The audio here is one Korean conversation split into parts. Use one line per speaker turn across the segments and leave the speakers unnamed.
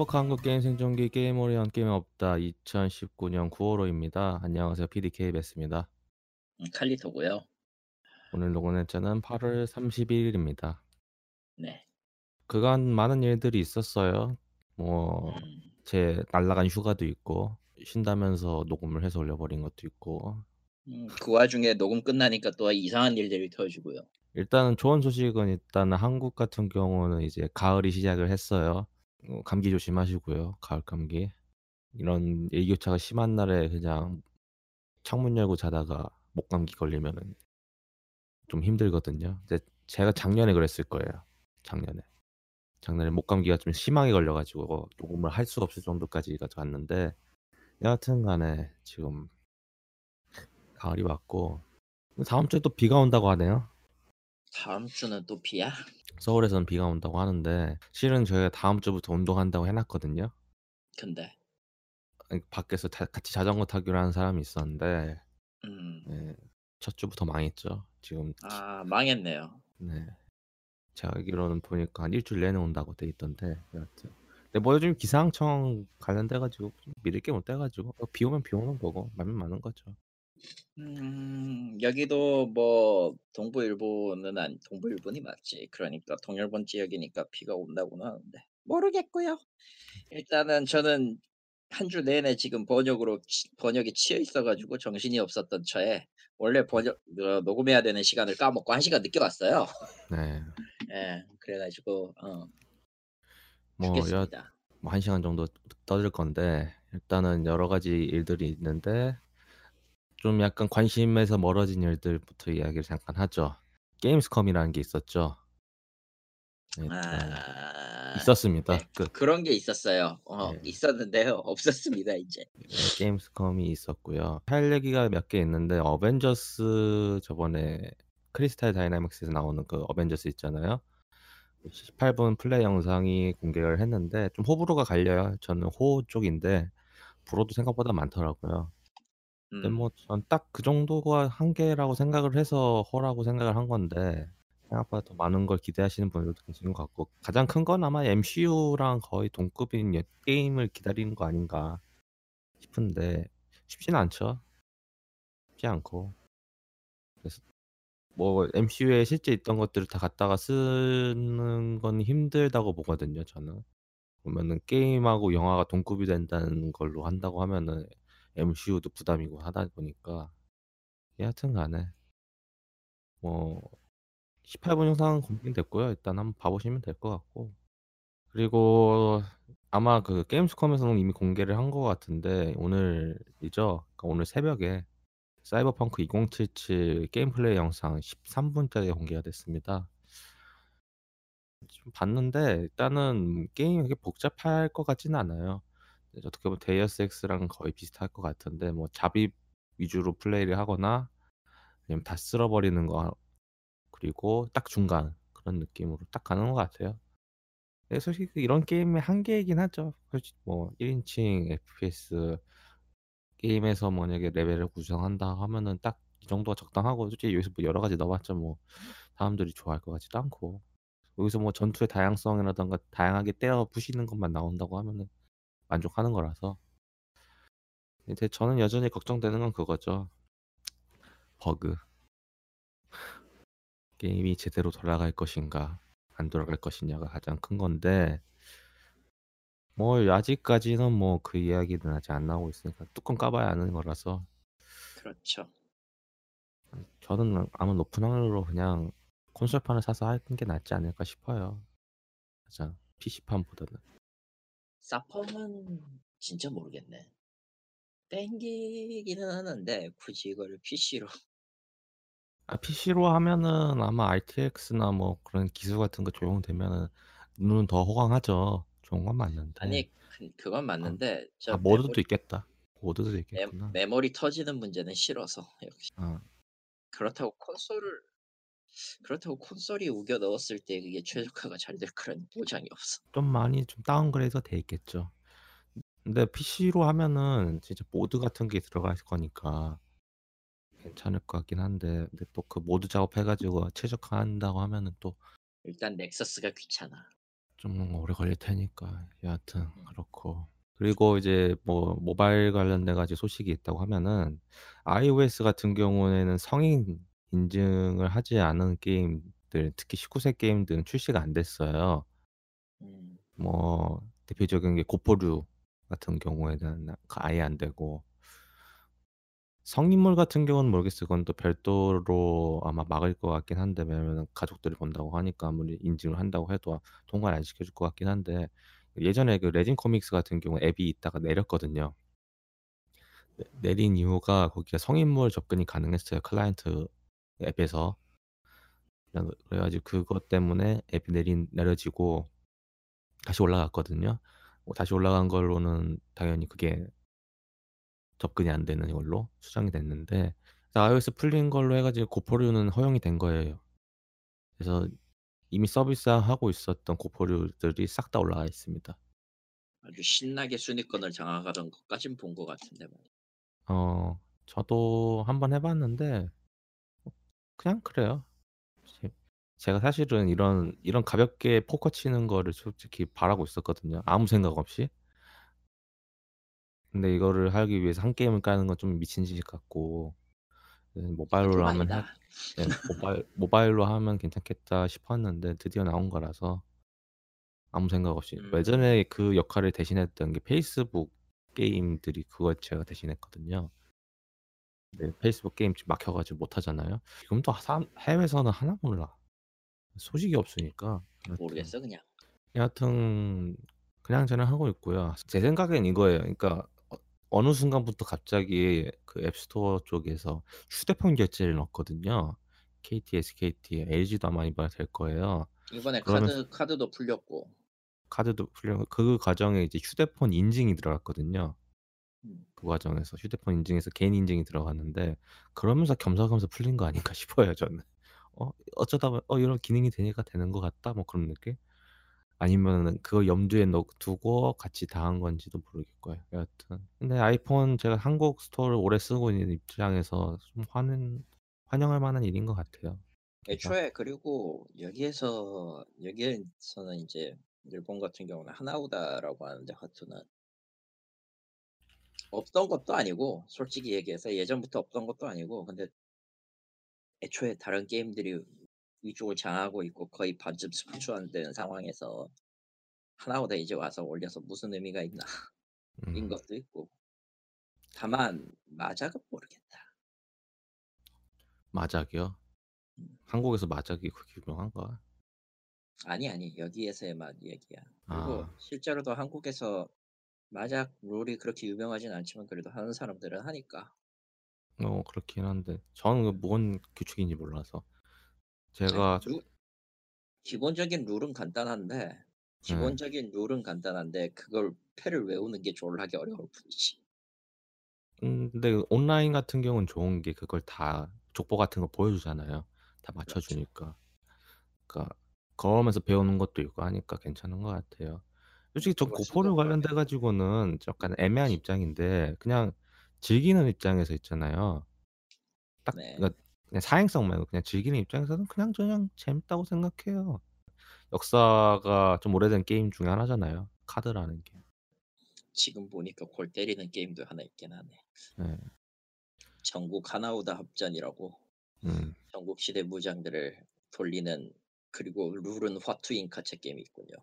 행복한 한국 게임 생존기 게임오리온 게임 없다 2019년 9월호입니다. 안녕하세요. PDK 베스입니다.
음, 칼리토고요.
오늘 녹음할 때는 8월 31일입니다. 네. 그간 많은 일들이 있었어요. 뭐제 음. 날라간 휴가도 있고 쉰다면서 녹음을 해서 올려버린 것도 있고
음, 그 와중에 녹음 끝나니까 또 이상한 일들이 터지고요.
일단은 좋은 소식은 일단 한국 같은 경우는 이제 가을이 시작을 했어요. 어, 감기 조심하시고요. 가을 감기. 이런 일교차가 심한 날에 그냥 창문 열고 자다가 목감기 걸리면은 좀 힘들거든요. 근데 제가 작년에 그랬을 거예요. 작년에. 작년에 목감기가 좀 심하게 걸려가지고 어, 녹음을 할 수가 없을 정도까지가 갔는데 여하튼 간에 지금 가을이 왔고 다음 주에 또 비가 온다고 하네요.
다음 주는 또 비야?
서울에서는 비가 온다고 하는데 실은 저희가 다음 주부터 운동한다고 해놨거든요.
근데
밖에서 다, 같이 자전거 타기로 하는 사람이 있었는데 음. 네, 첫 주부터 망했죠. 지금
아 망했네요. 네.
제가 알기로는 보니까 한 일주일 내내 온다고 돼 있던데 여하튼. 근데 뭐 요즘 기상청 관련돼가지고 믿을 게못 돼가지고 어, 비 오면 비 오는 거고 말면 많는 거죠.
음, 여기도 뭐 동부일보는 안 동부일보니 맞지. 그러니까 동열본 지역이니까 비가 온다고는 하는데 모르겠고요. 일단은 저는 한 주 내내 지금 번역으로 치- 번역에 치여 있어가지고 정신이 없었던 차에 원래 번역 어, 녹음해야 되는 시간을 까먹고 한 시간 늦게 왔어요. 네. 예, 그래가지고 어, 뭐, 여,
뭐한 시간 정도 떠들 건데 일단은 여러 가지 일들이 있는데 좀 약간 관심에서 멀어진 일들부터 이야기를 잠깐 하죠. 게임스컴이라는 게 있었죠. 네, 아... 네. 있었습니다. 네,
그, 그런 게 있었어요. 어, 네. 있었는데요. 없었습니다 이제.
네, 게임스컴이 있었고요. 할 얘기가 몇 개 있는데 어벤져스 저번에 크리스탈 다이나믹스에서 나오는 그 어벤져스 있잖아요. 18분 플레이 영상이 공개를 했는데 좀 호불호가 갈려요. 저는 호 쪽인데 불호도 생각보다 많더라고요. 근데 네, 음. 뭐전 딱 그 정도가 한계라고 생각을 해서 허라고 생각을 한 건데 생각보다 더 많은 걸 기대하시는 분들도 계신 것 같고 가장 큰 건 아마 MCU랑 거의 동급인 게임을 기다리는 거 아닌가 싶은데 쉽진 않죠. 쉽지 않고 그래서 뭐 MCU에 실제 있던 것들을 다 갖다가 쓰는 건 힘들다고 보거든요. 저는 보면은 게임하고 영화가 동급이 된다는 걸로 한다고 하면은 MCU도 부담이고 하다 보니까 여하튼 간에 뭐 18분 영상 은공개됐고요 일단 한번 봐보시면 될 것 같고 그리고 아마 그 게임스컴에서는 이미 공개를 한 것 같은데 오늘이죠. 그러니까 오늘 새벽에 사이버펑크 2077 게임플레이 영상 13분짜리 공개가 됐습니다. 좀 봤는데 일단은 게임이 복잡할 것 같지는 않아요. 어떻게 보면 데이어스 엑스랑 거의 비슷할 것 같은데 뭐 잡입 위주로 플레이를 하거나 그냥 다 쓸어버리는 거 그리고 딱 중간 그런 느낌으로 딱 가는 것 같아요. 네, 솔직히 그 이런 게임의 한계이긴 하죠. 솔직히 뭐 1인칭 FPS 게임에서 만약에 레벨을 구성한다 하면은 딱 이 정도가 적당하고 솔직히 여기서 뭐 여러 가지 넣어봤자 뭐 사람들이 좋아할 것 같지도 않고 여기서 뭐 전투의 다양성이라던가 다양하게 때려 부시는 것만 나온다고 하면은 만족하는 거라서. 근데 저는 여전히 걱정되는 건 그거죠. 버그. 게임이 제대로 돌아갈 것인가, 안 돌아갈 것이냐가 가장 큰 건데, 뭐, 아직까지는 뭐 그 이야기는 아직 안 나오고 있으니까 뚜껑 까봐야 아는 거라서.
그렇죠.
저는 아무 높은 확률로 그냥 콘솔판을 사서 할 게 낫지 않을까 싶어요. 가장 PC판보다는.
사펑은 진짜 모르겠네. 땡기기는 하는데 굳이 이거 PC로
아, PC로 하면은 아마 RTX나 뭐 그런 기술 같은 거 적용되면은 눈은 더 호강하죠. 좋은 건 맞는데.
아니 그, 그건 아, 맞는데
아, 저 아, 모드도 메모리, 있겠다. 모드도 있겠구나.
메, 메모리 터지는 문제는 싫어서 역시. 어. 아. 그렇다고 콘솔을 그렇다고 콘솔이 우겨 넣었을 때 그게 최적화가 잘 될 그런 는 보장이 없어.
좀 많이 좀 다운그레이드가 돼 있겠죠. 근데 PC로 하면은 진짜 모드 같은 게 들어갈 거니까 괜찮을 것 같긴 한데 근데 또 그 모드 작업해가지고 최적화한다고 하면은 또
일단 넥서스가 귀찮아.
좀 오래 걸릴 테니까 여하튼 음. 그렇고 그리고 이제 뭐 모바일 관련돼 가지고 소식이 있다고 하면은 iOS 같은 경우에는 성인 인증을 하지 않은 게임들, 특히 19세 게임들은 출시가 안 됐어요. 음. 뭐 대표적인 게 고포류 같은 경우에는 그 아예 안 되고 성인물 같은 경우는 모르겠어요. 그건 또 별도로 아마 막을 것 같긴 한데 왜냐면 가족들이 본다고 하니까 아무리 인증을 한다고 해도 통과를 안 시켜줄 것 같긴 한데 예전에 그 레진 코믹스 같은 경우 앱이 있다가 내렸거든요. 네, 내린 이유가 거기가 성인물 접근이 가능했어요. 클라이언트 앱에서 그래가지고 그것 때문에 앱이 내린 내려지고 다시 올라갔거든요. 뭐 다시 올라간 걸로는 당연히 그게 접근이 안 되는 걸로 수정이 됐는데 iOS 풀린 걸로 해가지고 고포류는 허용이 된 거예요. 그래서 이미 서비스하고 있었던 고포류들이 싹 다올라가 있습니다.
아주 신나게 순위권을 장악하던 것까진 본 것 같은데
어, 저도 한번 해봤는데 그냥 그래요. 제- 가 사실은 이런 이런 가볍게 포커 치는 거를 솔직히 바라고 있었거든요, 아무 생각 없이. 근데 이거를 하기 위해서 한 게임을 까는 건 좀 미친 짓 같고 모바일로 하면 해야 예, 모바일 모바일로 하면 괜찮겠다 싶었는데 드디어 나온 거라서 아무 생각 없이. 음. 예전에 그 역할을 대신했던 게 페이스북 게임들이 그걸 제가 대신했거든요. 네, 페이스북 게임 막혀 가지고 못 하잖아요. 지금또 해외에서는 하나 몰라. 소식이 없으니까.
여하튼, 모르겠어 그냥.
여하튼 그냥 저는 하고 있고요. 제 생각엔 이거예요. 그러니까 어, 어느 순간부터 갑자기 그 앱스토어 쪽에서 휴대폰 결제를 넣거든요. KT, SKT, LG도 아마 이번에 될 거예요.
이번에 카드 카드도 풀렸고.
카드도 풀려 그 과정에 이제 휴대폰 인증이 들어갔거든요. 음. 그 과정에서 휴대폰 인증에서 개인 인증이 들어갔는데 그러면서 겸사겸사 풀린 거 아닌가 싶어요 저는. 어 어쩌다 어 이런 기능이 되니까 되는 것 같다 뭐 그런 느낌? 아니면은 그거 염두에 넣 두고 같이 당한 건지도 모르겠고요. 여하튼 근데 아이폰 제가 한국 스토어를 오래 쓰고 있는 입장에서 좀 환은 환영할 만한 일인 것 같아요.
애초에 네, 그리고 여기에서 여기에서는 이제 일본 같은 경우는 하나우다라고 하는데 하트는 없던 것도 아니고 솔직히 얘기해서 예전부터 없던 것도 아니고 근데 애초에 다른 게임들이 위쪽을 장하고 있고 거의 반쯤 스포츠안 되는 상황에서 하나보다 이제 와서 올려서 무슨 의미가 있나 음. 인 것도 있고 다만 마작은 모르겠다
마작이요? 음. 한국에서 마작이 그렇게 유명한가?
아니 아니 여기에서의만 얘기야 그리고 아. 실제로도 한국에서 만약 롤이 그렇게 유명하진 않지만 그래도 하는 사람들은 하니까.
어 그렇긴 한데 저는 그 뭔 규칙인지 몰라서 제가 좀- 루-
기본적인 룰은 간단한데 예. 기본적인 룰은 간단한데 그걸 패를 외우는 게 졸라게 어려울 뿐이지.
음, 근데 그 온라인 같은 경우는 좋은 게 그걸 다 족보 같은 거 보여주잖아요. 다 그렇죠. 맞춰주니까. 그러니까 걸으면서 배우는 것도 있고 하니까 괜찮은 것 같아요. 솔직히 저 고포류 관련돼 가지고는 약간 애매한 입장인데 그냥 즐기는 입장에서 있잖아요. 딱 네. 그러니까 그냥 사행성 말고 그냥 즐기는 입장에서는 그냥 그냥 재밌다고 생각해요. 역사가 좀 오래된 게임 중에 하나잖아요. 카드라는 게.
지금 보니까 골 때리는 게임도 하나 있긴 하네. 네. 전국 하나우다 합전이라고. 음. 전국 시대 무장들을 돌리는 그리고 룰은 화투인 카체 게임이 있군요.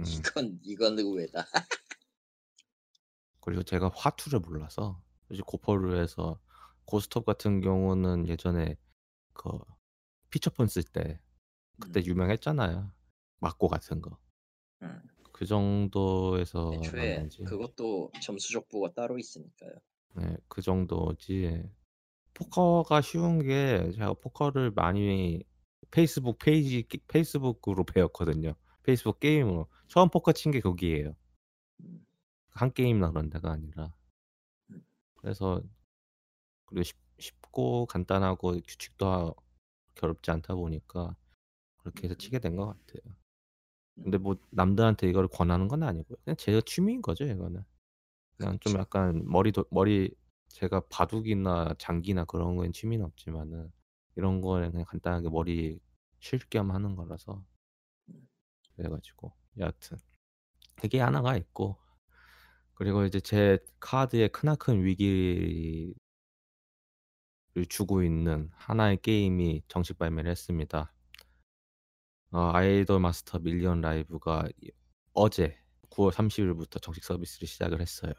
음. 이건 이건 의외다.
그리고 제가 화투를 몰라서 이제 고퍼루에서 고스톱 같은 경우는 예전에 그 피처폰 쓸 때 그때 음. 유명했잖아요. 막고 같은 거. 음. 그 정도에서 애초에
그것도 점수 족보가 따로 있으니까요.
네, 그 정도지. 포커가 쉬운 게 제가 포커를 많이 페이스북 페이지 페이스북으로 배웠거든요. 페이스북 게임으로 뭐 처음 포커 친 게 거기에요. 한 게임이나 그런 데가 아니라 그래서 그리고 쉽, 쉽고 간단하고 규칙도 결롭지 않다 보니까 그렇게 해서 치게 된 것 같아요. 근데 뭐 남들한테 이걸 권하는 건 아니고요. 그냥 제 취미인 거죠, 이거는. 그냥 좀 약간 머리 도, 머리 제가 바둑이나 장기나 그런 건 취미는 없지만은 이런 거는 그냥 간단하게 머리 쉴겸 하는 거라서 그래가지고 여하튼 되게 하나가 있고 그리고 이제 제 카드에 크나큰 위기를 주고 있는 하나의 게임이 정식 발매를 했습니다. 어, 아이돌 마스터 밀리언 라이브가 어제 9월 30일부터 정식 서비스를 시작을 했어요.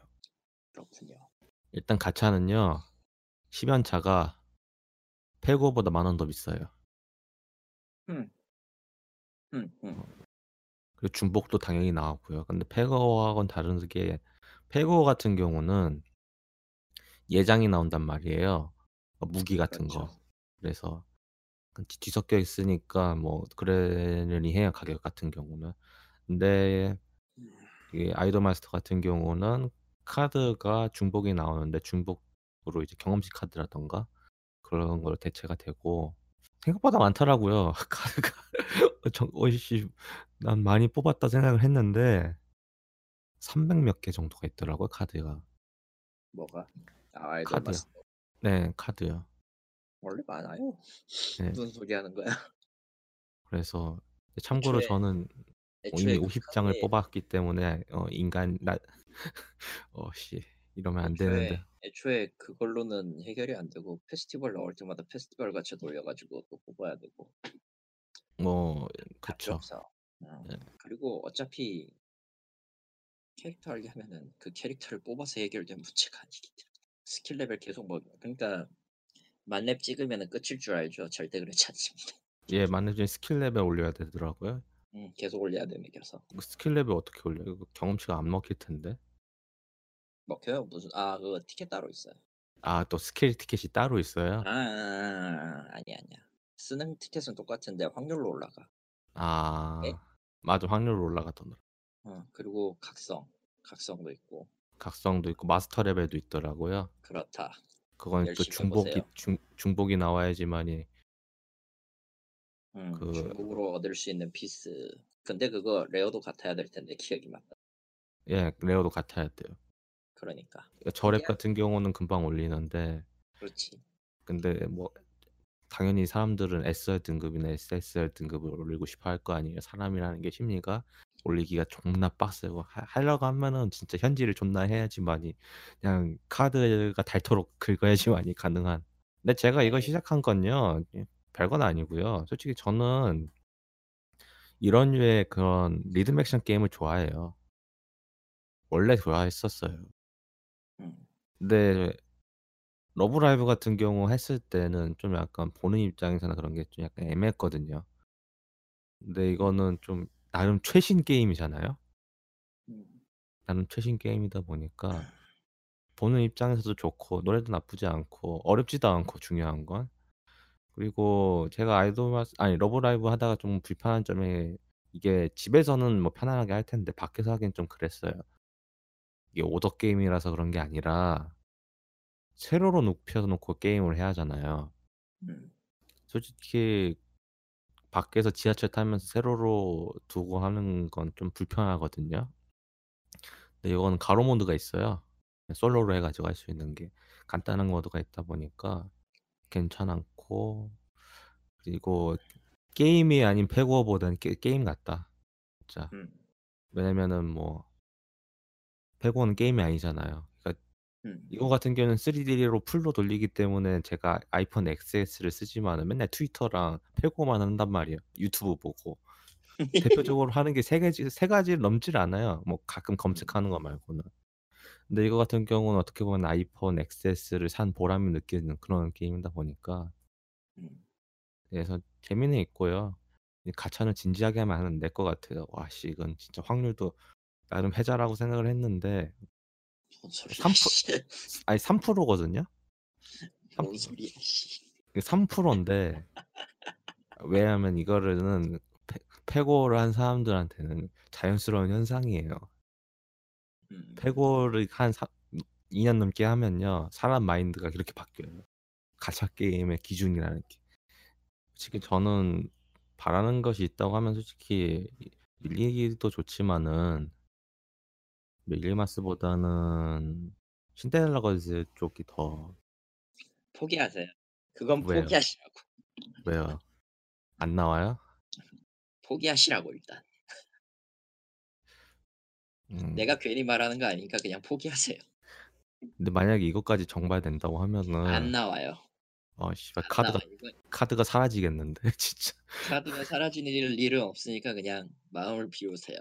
그렇군요.
일단 가차는요. 10연차가 페고보다 만원더 비싸요. 음. 음, 음. 그리고 중복도 당연히 나왔고요. 근데 페거하고는 다른게 페거 같은 경우는 예장이 나온단 말이에요. 어, 무기 같은 그렇죠. 거. 그래서 그 뒤- 섞여 있으니까 뭐 그러려니 해요, 가격 같은 경우는. 근데 음. 이 아이돌 마스터 같은 경우는 카드가 중복이 나오는데 중복으로 이제 경험치 카드라던가 그런 걸 대체가 되고 생각보다 많더라고요. 카드가 어씨난 많이 뽑았다 생각을 했는데 300몇개 정도가 있더라고요, 카드가.
뭐가?
아, 카드요. 네, 카드요.
원래 많아요. 네. 무슨 소리 하는 거야?
그래서 참고로 애초에, 저는 뭐 애초에 이미 그 50장을 카드에... 뽑았기 때문에 어, 인간 나 어씨 이러면 안 애초에 되는데.
애초에 그걸로는 해결이 안 되고 페스티벌 나올 때마다 페스티벌 같이 돌려가지고 또 뽑아야 되고
뭐 그쵸. 없어.
예. 그리고 어차피 캐릭터 알게 하면은 그 캐릭터를 뽑아서 해결된 문제가 아니기 때문에 스킬 레벨 계속 뭐 그러니까 만렙 찍으면 끝일 줄 알죠. 절대 그렇지 않습니다.
예, 만렙 스킬 레벨 올려야 되더라고요. 음,
계속 올려야 되는 서
그 스킬 레벨 어떻게 올려요? 경험치가 안 먹힐 텐데.
먹혀요? 무슨 아 그거 티켓 따로 있어요.
아 또 스킬 티켓이 따로 있어요?
아, 아, 아, 아 아니 아니야. 쓰는 티켓은 똑같은데 확률로 올라가.
아 네? 맞아 확률로 올라가더라.
어 그리고 각성 각성도 있고.
각성도 있고 마스터 레벨도 있더라고요.
그렇다.
그건 또 중복이 중, 중복이 나와야지만이.
음, 그... 중복으로 얻을 수 있는 피스. 근데 그거 레어도 같아야 될 텐데 기억이 맞다.
예 레어도 같아야 돼요.
그러니까.
그러니까 저랩 같은 경우는 금방 올리는데.
그렇지.
근데 뭐 당연히 사람들은 SR 등급이나 SSR 등급을 올리고 싶어 할 거 아니에요. 사람이라는 게 심리가 올리기가 존나 빡세고 하, 려고 하면은 진짜 현질을 존나 해야지만이 그냥 카드가 닳도록 긁어야지만이 가능한. 근데 제가 이거 네. 시작한 건요 별건 아니고요. 솔직히 저는 이런 류의 그런 리듬 액션 게임을 좋아해요. 원래 좋아했었어요. 근데 네. 러브라이브 같은 경우 했을 때는 좀 약간 보는 입장에서는 그런 게 좀 약간 애매했거든요. 근데 이거는 좀 나름 최신 게임이잖아요. 음. 나름 최신 게임이다 보니까 보는 입장에서도 좋고 노래도 나쁘지 않고 어렵지도 않고 중요한 건 그리고 제가 아이돌 마스 아니 러브라이브 하다가 좀 불편한 점이 이게 집에서는 뭐 편안하게 할 텐데 밖에서 하긴 좀 그랬어요. 이게 오더 게임이라서 그런 게 아니라 세로로 눕혀서 놓고 게임을 해야 하잖아요. 음. 솔직히 밖에서 지하철 타면서 세로로 두고 하는 건 좀 불편하거든요. 근데 이건 가로 모드가 있어요. 솔로로 해가지고 할 수 있는 게 간단한 모드가 있다 보니까 괜찮았고 그리고 게임이 아닌 페고보다는 게, 임 같다. 자 음. 왜냐면은 뭐 태고는 게임이 아니잖아요. 그러니까 음. 이거 같은 경우는 3D로 풀로 돌리기 때문에 제가 아이폰 XS를 쓰지만 맨날 트위터랑 패고만 한단 말이에요. 유튜브 보고. 대표적으로 하는 게 세 가지 세 가지 넘질 않아요. 뭐 가끔 음. 검색하는 거 말고는. 근데 이거 같은 경우는 어떻게 보면 아이폰 XS를 산 보람이 느끼는 그런 게임이다 보니까 음. 그래서 재미는 있고요. 가차는 진지하게 하면 내것 같아요. 와씨 이건 진짜 확률도 나름 해자라고 생각을 했는데
3% 아니 3%거든요.
3, 3%인데 왜냐하면 이거는 패고를 한 사람들한테는 자연스러운 현상이에요. 음. 패고를 한 사, 2년 넘게 하면요 사람 마인드가 그렇게 바뀌어요. 가챠 게임의 기준이라는 게. 솔직히 저는 바라는 것이 있다고 하면 솔직히 일리기도 좋지만은 밀리마스보다는 뭐 신데렐라 걸즈 쪽이 더
포기하세요. 그건 왜요? 포기하시라고.
왜요? 안 나와요?
포기하시라고 일단. 음. 내가 괜히 말하는 거 아니니까 그냥 포기하세요.
근데 만약에 이것까지 정발된다고 하면은
안 나와요.
어 씨발 카드가 카드가 사라지겠는데 진짜.
카드가 사라지는 일은 없으니까 그냥 마음을 비우세요.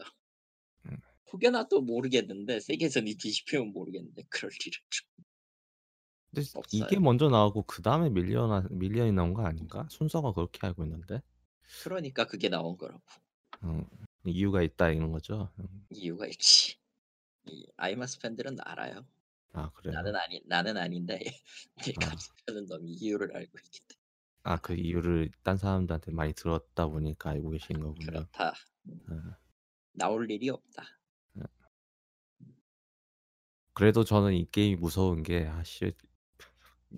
혹여나도 모르겠는데 세계선이 뒤집히면 모르겠는데 그럴 일은
좀 근데 없어요. 이게 먼저 나오고 그 다음에 밀리언 밀리언이 나온 거 아닌가? 순서가 그렇게 알고 있는데.
그러니까 그게 나온 거라고.
음, 이유가 있다 이런 거죠. 음.
이유가 있지. 이 아이마스 팬들은 알아요. 아 그래. 나는 아니 나는 아닌데 같이 하는 놈이 이유를 알고 있기 때문에.
아그 이유를
딴
사람들한테 많이 들었다 보니까 알고 계신 거군요.
그렇다. 아. 나올 일이 없다.
그래도 저는 이 게임이 무서운 게 아씨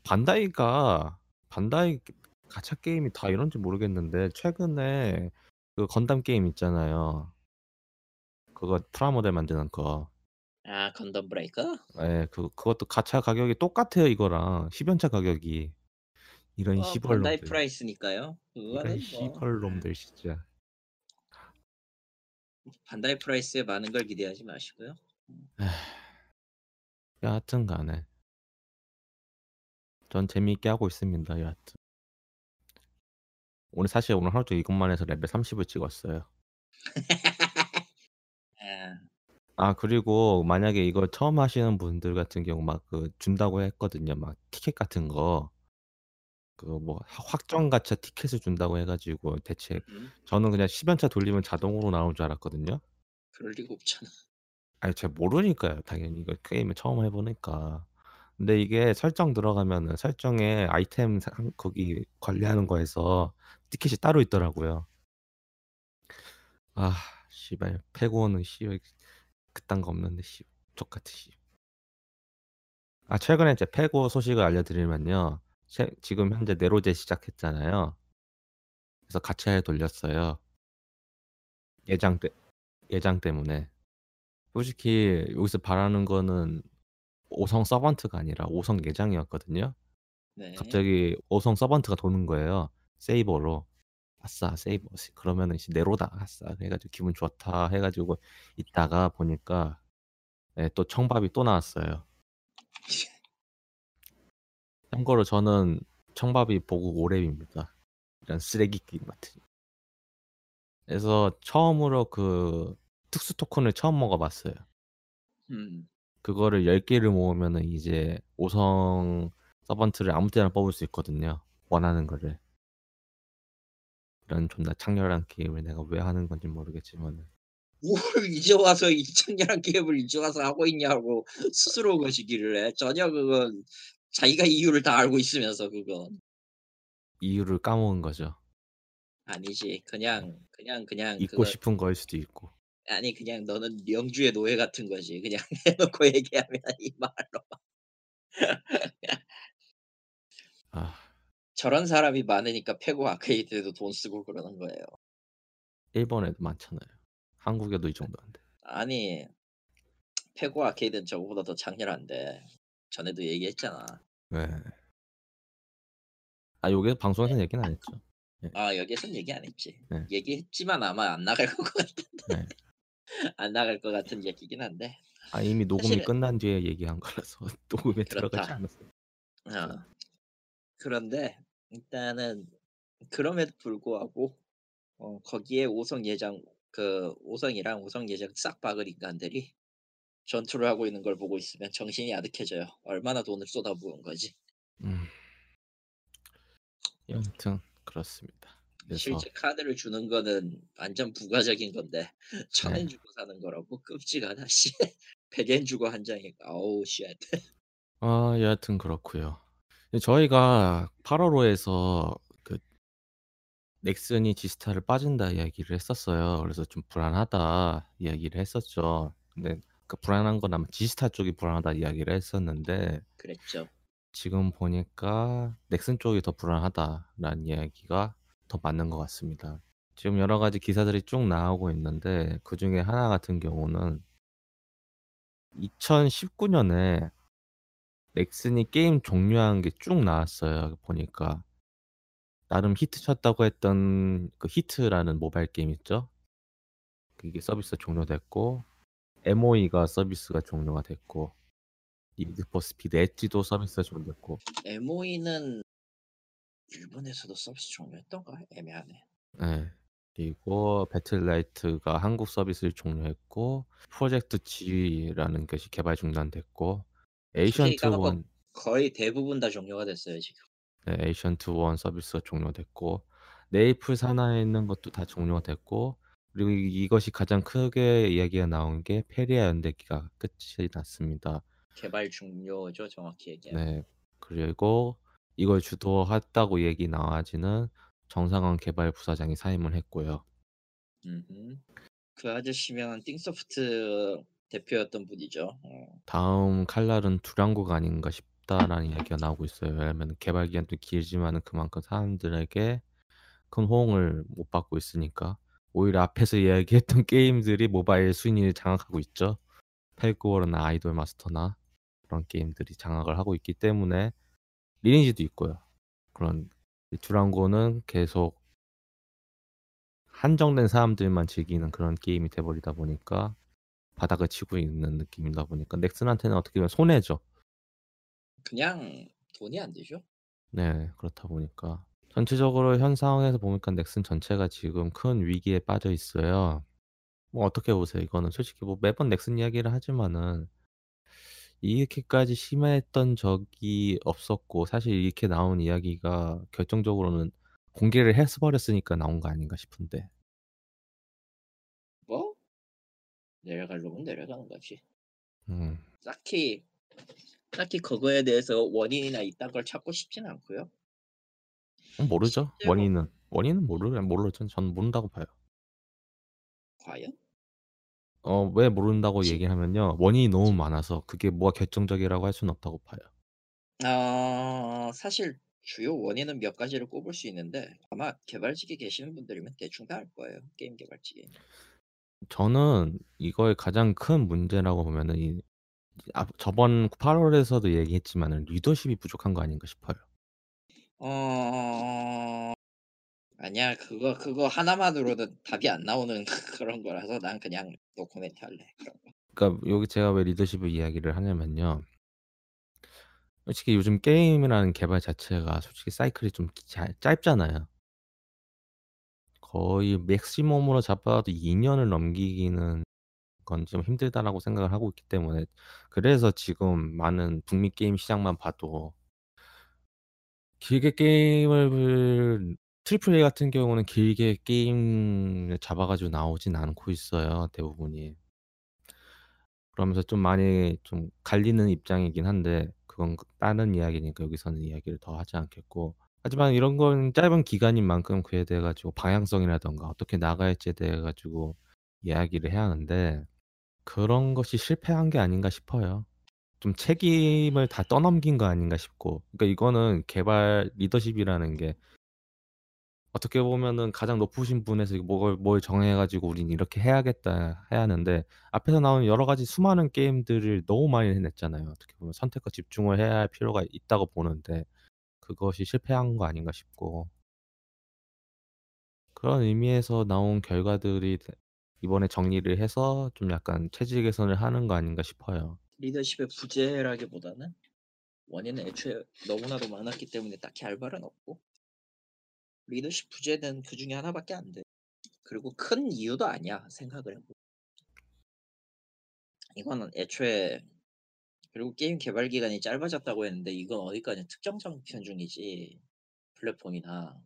반다이가 반다이 가챠 게임이 다 이런지 모르겠는데 최근에 그 건담 게임 있잖아요. 그거 프라모델 만드는 거. 아
건담 브레이커?
네, 예, 그 그것도 가챠 가격이 똑같아요 이거랑 10연차 가격이. 이런 어, 시벌 놈들.
프라이스니까요.
이런 뭐. 시벌 놈들 진짜.
반다이 프라이스에 많은 걸 기대하지 마시고요. 에이. 아.
여하튼 간에 전 재미있게 하고 있습니다. 여하튼 오늘 사실 오늘 하루 종일 이것만 해서 레벨 30을 찍었어요. 아. 아 그리고 만약에 이걸 처음 하시는 분들 같은 경우 막 그 준다고 했거든요. 막 티켓 같은 거. 그 뭐 확정 가차 티켓을 준다고 해가지고 대체 음, 저는 그냥 10연차 돌리면 자동으로 나온 줄 알았거든요.
그럴 리가 없잖아.
아니 제가 모르니까요 당연히. 이거 게임을 뭐 처음 해 보니까. 근데 이게 설정 들어가면은 설정에 아이템 거기 관리하는 거에서 티켓이 따로 있더라고요. 아 씨발 패고는 씨 그딴 거 없는데 씨똑같이 씨. 아 최근에 이제 패고 소식을 알려드리면요. 최 지금 현재 네로제 시작했잖아요. 그래서 가챠에 돌렸어요. 예장 때 예장 때문에. 솔직히 여기서 바라는 거는 5성 서번트가 아니라 5성 예장이었거든요. 네. 갑자기 5성 서번트가 도는 거예요. 세이버로. 아싸 세이버 그러면은 이제 네로다 아싸 해가지고 기분 좋다 해가지고 있다가 보니까 네, 또 청밥이 또 나왔어요. 참고로 저는 청밥이 보고 오렙입니다 이런 쓰레기끼 같은. 그래서 처음으로 그 특수 토큰을 처음 먹어봤어요. 음. 그거를 10개를 모으면 이제 5성 서번트를 아무 때나 뽑을 수 있거든요. 원하는 거를. 이런 존나 창렬한 게임을 내가 왜 하는 건지 모르겠지만은.
뭐를 이제 와서 이 창렬한 게임을 이제 와서 하고 있냐고 스스로 거시기를 해. 전혀 그건 자기가 이유를 다 알고 있으면서 그건.
이유를 까먹은 거죠.
아니지. 그냥 그냥 그냥.
잊고 그걸... 싶은 거일 수도 있고.
아니 그냥 너는 영주의 노예 같은 거지 그냥 해놓고 얘기하면 이 말로 아. 저런 사람이 많으니까 페고 아케이드에도 돈 쓰고 그러는 거예요
일본에도 많잖아요 한국에도 이 아, 정도인데
아니 페고 아케이드는 저거보다 더 장렬한데 전에도 얘기했잖아
네. 아 여기 방송에서 네. 얘기는 안 했죠
네. 아여기에서는 얘기 안 했지 네. 얘기했지만 아마 안 나갈 것 같은데 네. 안 나갈 것 같은 얘기긴 한데.
아 이미 녹음이 사실 끝난 뒤에 얘기한 거라서 녹음에 그렇다. 들어가지 않았어요. 어. 음.
그런데 일단은 그럼에도 불구하고 어, 거기에 오성 예장 그 오성이랑 오성 예장 싹 박을 인간들이 전투를 하고 있는 걸 보고 있으면 정신이 아득해져요. 얼마나 돈을 쏟아부은 거지. 음.
여튼 그렇습니다.
그래서 실제 카드를 주는 거는 완전 부가적인 건데 천엔 네. 주고 사는 거라고 끔찍하다 씨. 0엔 주고 한 장이니까 어우 쉣. 아
예, 여하튼 그렇고요. 저희가 8월호에서 그 넥슨이 지스타를 빠진다 이야기를 했었어요. 그래서 좀 불안하다 이야기를 했었죠. 근데 그 불안한 건 아마 지스타 쪽이 불안하다 이야기를 했었는데
그랬죠.
지금 보니까 넥슨 쪽이 더 불안하다라는 이야기가 더 맞는 것 같습니다. 지금 여러 가지 기사들이 쭉 나오고 있는데 그 중에 하나 같은 경우는 2019년에 넥슨이 게임 종료한 게 쭉 나왔어요. 보니까 나름 히트 쳤다고 했던 그 히트라는 모바일 게임 있죠. 그게 서비스 종료됐고 MOE가 서비스가 종료가 됐고 니드 포 그 뭐 스피드 엣지도 서비스가 종료됐고
MOE는 일본에서도 서비스 종료했던가 애매하네. 네.
그리고 배틀라이트가 한국 서비스를 종료했고 프로젝트 G라는 것이 개발 중단됐고 에이션트 원
거의 대부분 다 종료가 됐어요 지금.
네, 에이션트 원 서비스가 종료됐고 네이플 산하에 있는 것도 다 종료가 됐고 그리고 이것이 가장 크게 이야기가 나온 게 페리아 연대기가 끝이 났습니다.
개발 중료죠 정확히 얘기하면. 네.
그리고 이걸 주도했다고 얘기 나와지는 정상원 개발 부사장이 사임을 했고요.
그 아저씨면 띵소프트 대표였던 분이죠. 어.
다음 칼날은 두량국 아닌가 싶다라는 이야기가 나오고 있어요. 왜냐하면 개발 기간도 길지만 그만큼 사람들에게 큰 호응을 못 받고 있으니까 오히려 앞에서 이야기했던 게임들이 모바일 순위를 장악하고 있죠. 팔구월이나 아이돌 마스터나 그런 게임들이 장악을 하고 있기 때문에 리니지도 있고요. 그런 듀랑고는 계속 한정된 사람들만 즐기는 그런 게임이 돼버리다 보니까 바닥을 치고 있는 느낌이다 보니까 넥슨한테는 어떻게 보면 손해죠.
그냥 돈이 안 되죠.
네 그렇다 보니까 전체적으로 현 상황에서 보니까 넥슨 전체가 지금 큰 위기에 빠져 있어요. 뭐 어떻게 보세요? 이거는 솔직히 뭐 매번 넥슨 이야기를 하지만은 이렇게까지 심했던 적이 없었고 사실 이렇게 나온 이야기가 결정적으로는 공개를 해서버렸으니까 나온 거 아닌가 싶은데
뭐 내려가려면 내려가는 거지 음. 딱히 딱히 그거에 대해서 원인이나 이딴 걸 찾고 싶진 않고요
음, 모르죠 실제로... 원인은 원인은 모르 모르죠 전 모른다고 봐요
과연
어왜 모른다고 혹얘기 하면요. 원인이 너무 많아서 그게 뭐가 결정적이라고 할 수는 없다고 봐요.
아 사실 주요 원인은 몇 가지를 꼽을 수 있는데 아마 개발직에 계시는 분들이면 대충 다 알 거예요. 게임 개발직에.
저는 이거의 가장 큰 문제라고 보면은 이앞 저번 8 월에서도 얘기했지만은 리더십이 부족한 거 아닌가 싶어요. 어.
아니야 그거 그거 하나만으로도 답이 안 나오는 그런 거라서 난 그냥 노코멘트 할래 그
그러니까 여기 제가 왜 리더십을 이야기를 하냐면요. 솔직히 요즘 게임이라는 개발 자체가 솔직히 사이클이 좀 자, 짧잖아요. 거의 맥시멈으로 잡아도 2년을 넘기기는 건 좀 힘들다라고 생각을 하고 있기 때문에 그래서 지금 많은 북미 게임 시장만 봐도 길게 게임을 트리플 A 같은 경우는 길게 게임 잡아가지고 나오진 않고 있어요 대부분이. 그러면서 좀 많이 좀 갈리는 입장이긴 한데 그건 그 다른 이야기니까 여기서는 이야기를 더 하지 않겠고 하지만 이런 건 짧은 기간인 만큼 그에 대해 가지고 방향성이라던가 어떻게 나가야지에 대해 가지고 이야기를 해야 하는데 그런 것이 실패한 게 아닌가 싶어요. 좀 책임을 다 떠넘긴 거 아닌가 싶고 그러니까 이거는 개발 리더십이라는 게 어떻게 보면은 가장 높으신 분에서 뭘, 뭘 정해 가지고 '우린 이렇게 해야겠다.' 해야 하는데 앞에서 나온 여러 가지 수많은 게임들을 너무 많이 해냈잖아요. 어떻게 보면 선택과 집중을 해야 할 필요가 있다고 보는데 그것이 실패한 거 아닌가 싶고. 그런 의미에서 나온 결과들이 이번에 정리를 해서 좀 약간 체질 개선을 하는 거 아닌가 싶어요.
리더십의 부재라기보다는 원인은 애초에 너무나도 많았기 때문에 딱히 알바는 없고 리더십 부재는 그 중에 하나밖에 안 돼. 그리고 큰 이유도 아니야 생각을 해보. 이거는 애초에 그리고 게임 개발 기간이 짧아졌다고 했는데 이건 어디까지 특정 장편 중이지 플랫폼이나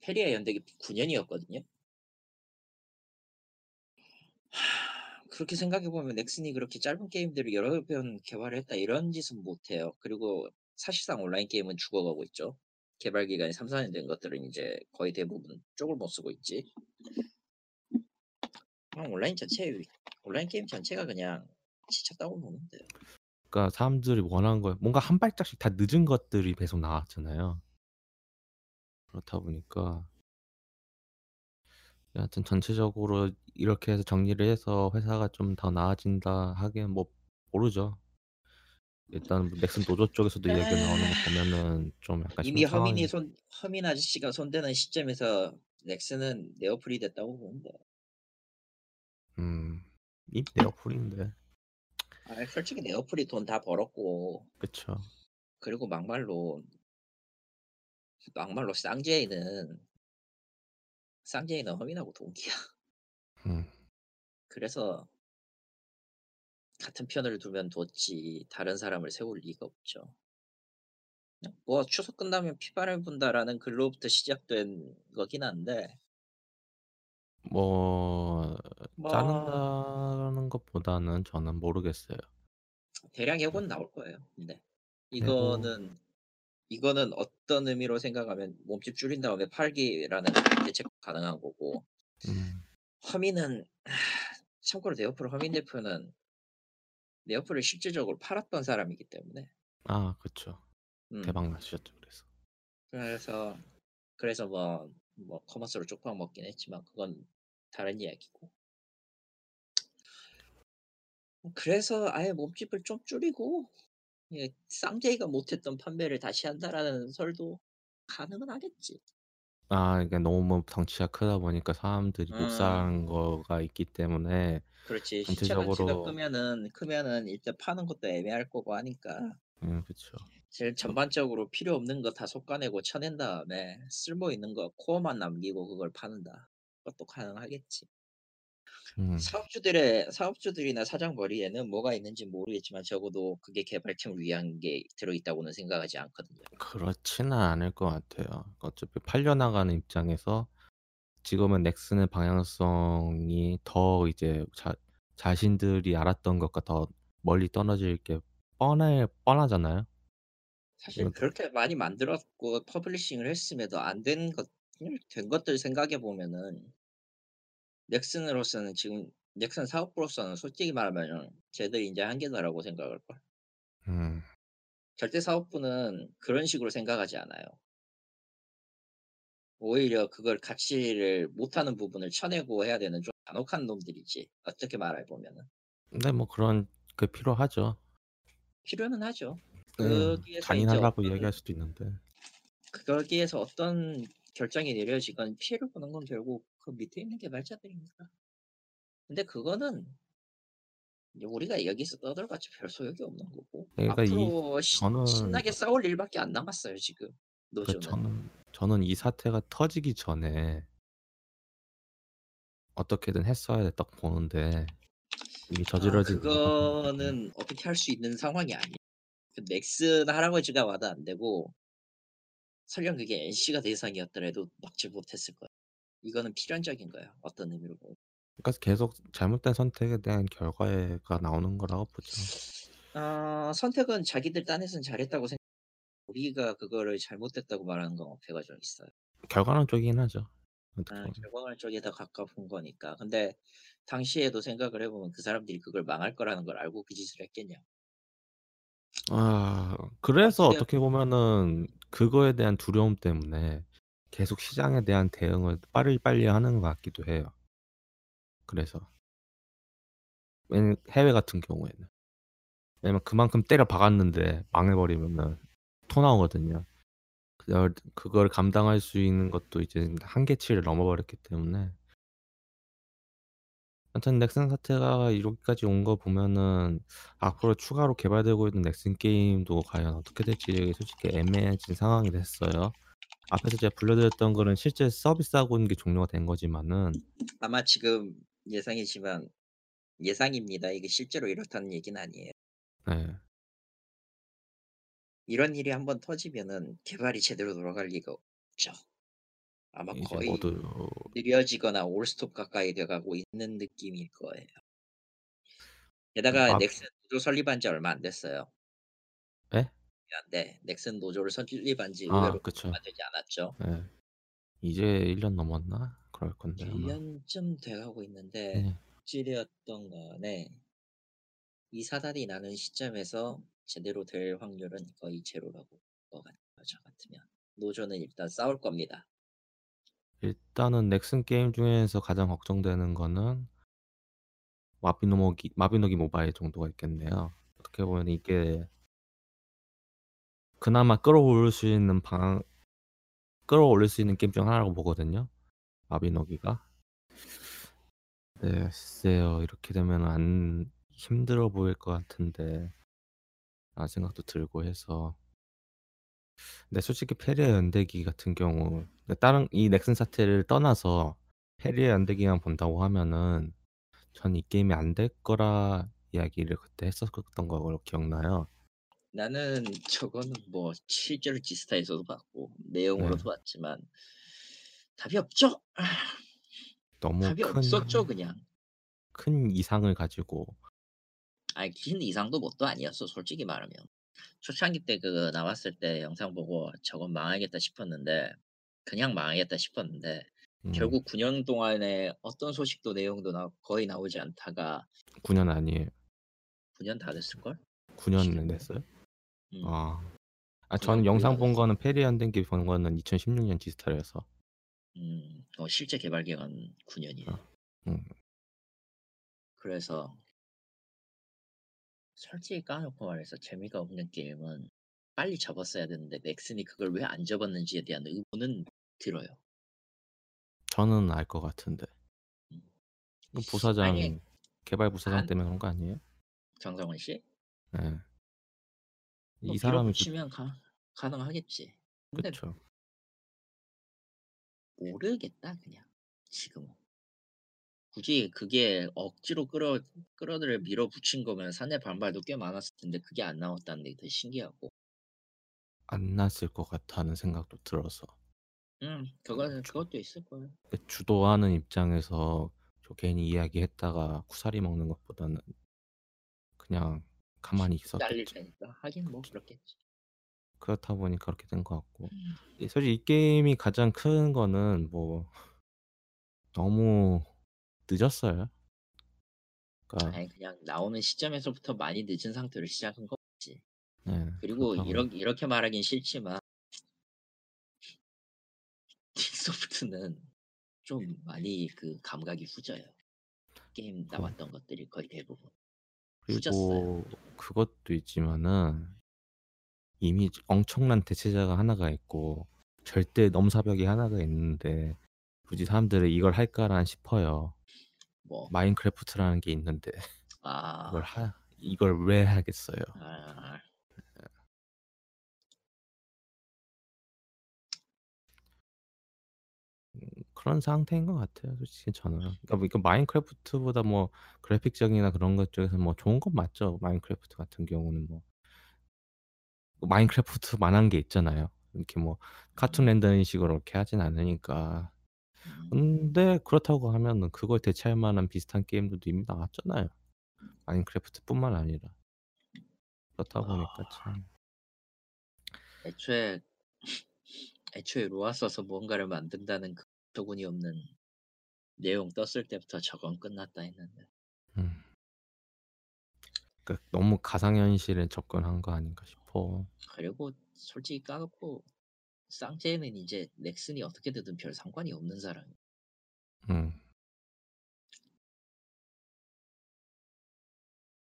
페리아 연대기 9년이었거든요. 그렇게 생각해보면 넥슨이 그렇게 짧은 게임들을 여러 편 개발했다 이런 짓은 못해요. 그리고 사실상 온라인 게임은 죽어가고 있죠. 개발 기간이 3, 4년 된 것들은 이제 거의 대부분 쪽을 못 쓰고 있지. 그냥 온라인 자체 온라인 게임 자체가 그냥 지쳤다고 보는데.
그러니까 사람들이 원하는 거예요. 뭔가 한 발짝씩 다 늦은 것들이 계속 나왔잖아요. 그렇다 보니까 여하튼 전체적으로 이렇게 해서 정리를 해서 회사가 좀 더 나아진다 하기엔 뭐 모르죠. 일단 뭐 넥슨 노조 쪽에서도 얘야기 아. 나오는 거 보면은 좀 약간
이미 허민이 손 허민 아저씨가 손대는 시점에서 넥슨은 네오플이 됐다고 보는데.
음, 이 네어플인데
아, 솔직히 네오플이 돈 다 벌었고
그쵸?
그리고 막말로 막말로 쌍제이는 쌍제이는 허민하고 동기야. 음, 그래서 같은 편을 두면 뒀지 다른 사람을 세울 리가 없죠. 어, 뭐 추석 끝나면 피바람 분다라는 글로부터 시작된 거긴 한데
뭐뭐 자른다는 뭐 것보다는 저는 모르겠어요.
대략 예고는 음. 나올 거예요. 네. 이거는 이거는 어떤 의미로 생각하면 몸집 줄인 다음에 팔기라는 대책 가능한 거고 음. 허민은 참고로 네오프로 허민 대표는 리어플을 실제적으로 팔았던 사람이기 때문에.
아, 그렇죠. 음. 대박 나셨죠, 그래서.
그래서 그래서 뭐, 뭐 커머스로 쪽박 먹긴 했지만 그건 다른 이야기고. 그래서 아예 몸집을 좀 줄이고 예, 쌍제이가 못했던 판매를 다시 한다라는 설도 가능은 하겠지.
아, 그러니까 너무 뭐 덩치가 크다 보니까 사람들이 음. 못 사는 거가 있기 때문에
그렇지. 시체가 전체적으로- 크면은 크면은 일단 파는 것도 애매할 거고 하니까
음, 그렇죠
제일 전반적으로 필요 없는 거 다 솎아내고 쳐낸 다음에 쓸모 있는 거 코어만 남기고 그걸 파는다. 그것도 가능하겠지. 음, 사업주들의 사업주들이나 사장 머리에는 뭐가 있는지 모르겠지만 적어도 그게 개발팀을 위한 게 들어있다고는 생각하지 않거든요.
그렇지는 않을 것 같아요. 어차피 팔려나가는 입장에서 지금은 넥슨의 방향성이 더 이제 자, 자신들이 알았던 것과 더 멀리 떨어질 게 뻔해 뻔하잖아요.
사실 음. 그렇게 많이 만들었고 퍼블리싱을 했음에도 안 된 것, 된 것들 생각해 보면은 넥슨으로서는 지금 넥슨 사업부로서는 솔직히 말하면 쟤들이 이제 한계다라고 생각할 걸. 음. 절대 사업부는 그런 식으로 생각하지 않아요. 오히려 그걸 같이를 못하는 부분을 쳐내고 해야 되는 좀단혹한 놈들이지. 어떻게 말해보면은.
근데 네, 뭐 그런 그 필요하죠.
필요는 하죠. 음,
단인하라고어 이야기할 수도 있는데.
거기에서 어떤 결정이 내려지건 피해를 보는 건 결국 그 밑에 있는 개발자들입니다. 근데 그거는 우리가 여기서 떠들어봤자 별 소용이 없는 거고 네, 그러니까 앞으로 이, 저는... 신나게 싸울 일밖에 안 남았어요 지금 그 노조는.
그 저는... 저는 이 사태가 터지기 전에 어떻게든 했어야 했다고 보는데
이게 아, 저질러진 그거는 어떻게 할 수 있는 상황이 아니야. 그 넥슨 할아버지가 와도 안 되고 설령 그게 NC가 대상이었더라도 막지 못했을 거야. 이거는 필연적인 거야. 어떤 의미로
보면. 그러니까 계속 잘못된 선택에 대한 결과가 나오는 거라고 보죠.
아, 선택은 자기들 딴에선 잘했다고 생각. 우리가 그거를 잘못됐다고 말하는 건 어폐가 좀 있어요.
결과론 쪽이긴 하죠.
아, 결과론 쪽에 더 가까운 거니까. 근데 당시에도 생각을 해보면 그 사람들이 그걸 망할 거라는 걸 알고 그 짓을 했겠냐.
아 그래서 근데... 어떻게 보면은 그거에 대한 두려움 때문에 계속 시장에 대한 대응을 빠르빨리 하는 것 같기도 해요. 그래서 해외 같은 경우에는 왜냐면 그만큼 때려 박았는데 망해버리면은 토 나오거든요. 그걸, 그걸 감당할 수 있는 것도 이제 한계치를 넘어버렸기 때문에 아무튼 넥슨 사태가 이렇게까지 온 거 보면은 앞으로 추가로 개발되고 있는 넥슨 게임도 과연 어떻게 될지 솔직히 애매해진 상황이 됐어요. 앞에서 제가 불러드렸던 거는 실제 서비스하고 있는 게 종료가 된 거지만은
아마 지금 예상이지만 예상입니다. 이게 실제로 이렇다는 얘기는 아니에요. 네. 이런 일이 한번 터지면은 개발이 제대로 돌아갈 리가 없죠. 아마 거의 모두... 어. 느려지거나 올스톱 가까이 돼가고 있는 느낌일 거예요. 게다가 아... 넥슨 노조 설립한 지 얼마 안 됐어요. 네? 네, 넥슨 노조를 설립한 지 아, 얼마 되지 않았죠. 네.
이제 1년 넘었나? 그럴 건데
1년쯤 아마. 돼가고 있는데 네. 찌렸던 거네. 이 사단이 나는 시점에서 제대로 될 확률은 거의 제로라고 것 같아요. 저 같으면 노조는
일단
싸울 겁니다.
일단은 넥슨 게임 중에서 가장 걱정되는 거는 마비노기 마비노기 모바일 정도가 있겠네요. 어떻게 보면 이게 그나마 끌어올 수 있는 방 끌어올릴 수 있는 게임 중 하나라고 보거든요. 마비노기가. 네, 글쎄요. 이렇게 되면 안 힘들어 보일 것 같은데 아 생각도 들고 해서 근데 솔직히 페리의 연대기 같은 경우 다른 이 넥슨 사태를 떠나서 페리의 연대기만 본다고 하면은 전 이 게임이 안 될 거라 이야기를 그때 했었던 걸로 기억나요?
나는 저거는 뭐 실제로 지스타에서도 봤고 네. 내용으로도 네. 봤지만 답이 없죠. 너무 답이 큰, 없었죠 그냥.
큰 이상을 가지고
아니 귀신 이상도 못도 아니었어 솔직히 말하면 초창기 때 그 나왔을 때 영상 보고 저건 망하겠다 싶었는데 그냥 망하겠다 싶었는데 음. 결국 9년 동안에 어떤 소식도 내용도 나, 거의 나오지 않다가
9년 아니에요
9년 다 됐을걸?
9년 됐어요? 음. 아. 아 저는 영상 본 거는 페리 안된게 본 거는 2016년 디지털에서
음, 어, 실제 개발 기간 9년이에요 아. 어.
음.
그래서 솔직히 까놓고 말해서 재미가 없는 게임은 빨리 접었어야 되는데 넥슨이 그걸 왜 안 접었는지에 대한 의문은 들어요.
저는 알 것 같은데. 음. 부사장 아니, 개발 부사장 안... 때문에 그런 거 아니에요?
정성원 씨?
네.
이 뭐 사람이 그 치면 가, 가능하겠지.
그렇죠.
모르겠다 그냥 지금은. 굳이 그게 억지로 끌어 끌어들여 밀어붙인 거면 사내 반발도 꽤 많았을 텐데 그게 안 나왔다는 게 되게 신기하고.
안 났을 것 같다는 생각도 들어서.
음, 그거는 그것도 있을 거예요. 그
주도하는 입장에서 저 괜히 이야기했다가 쿠사리 먹는 것보다는 그냥 가만히 있었겠지.
날리니까 하긴 뭐 그렇겠지.
그렇다 보니 그렇게 된 것 같고 음. 사실 예, 이 게임이 가장 큰 거는 뭐 너무 늦었어요.
그러니까 아니 그냥 나오는 시점에서부터 많이 늦은 상태로
시작한 거지. 네, 그리고 이렇게
이렇게 말하긴 싫지만 틱소프트는 좀 많이 그 감각이 후져요. 게임 그 나왔던 어. 것들이 거의 대부분.
그리고 후졌어요. 그것도 있지만은 이미 엄청난 대체자가 하나가 있고 절대 넘사벽이 하나가 있는데 굳이 사람들이 이걸 할까란 싶어요. 뭐 마인크래프트라는 게 있는데 아... 이걸 하 이걸 왜 하겠어요? 아. 음, 그런 상태인 것 같아요, 솔직히 저는. 그러니까 뭐 마인크래프트보다 뭐 그래픽적이나 그런 것 쪽에서 뭐 좋은 건 맞죠. 마인크래프트 같은 경우는 뭐 마인크래프트만한 게 있잖아요. 이렇게 뭐 카툰 랜더링 음. 식으로 이렇게 하진 않으니까 음. 근데 그렇다고 하면은 그걸 대체할 만한 비슷한 게임들도 이미 나왔잖아요. 마인크래프트뿐만 아니라. 그렇다 아. 보니까 참.
애초에 애초에 로아 써서 뭔가를 만든다는 그 도군이 없는 내용 떴을 때부터 저건 끝났다 했는데.
음. 그 너무 가상현실에 접근한 거 아닌가 싶어.
그리고 솔직히 까놓고 쌍제는 이제 넥슨이 어떻게 되든 별 상관이 없는 사람.
음.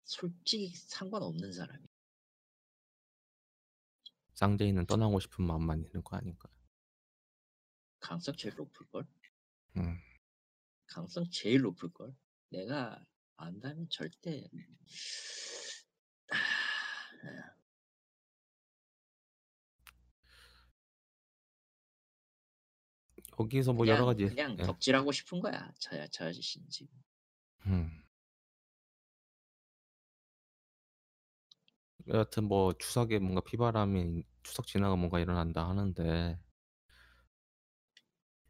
솔직히 상관없는 사람이.
쌍제이는 떠나고 싶은 마음만 있는 거 아닌가?
강성 제일 높을 걸.
음.
강성 제일 높을 걸. 내가 안다면 절대. 음, 아... 아
거기서 뭐 여러 가지
그냥 예. 덕질하고 싶은 거야 저, 저 아저씨는 지 음.
여하튼 뭐 추석에 뭔가 피바람이 추석 지나가 뭔가 일어난다 하는데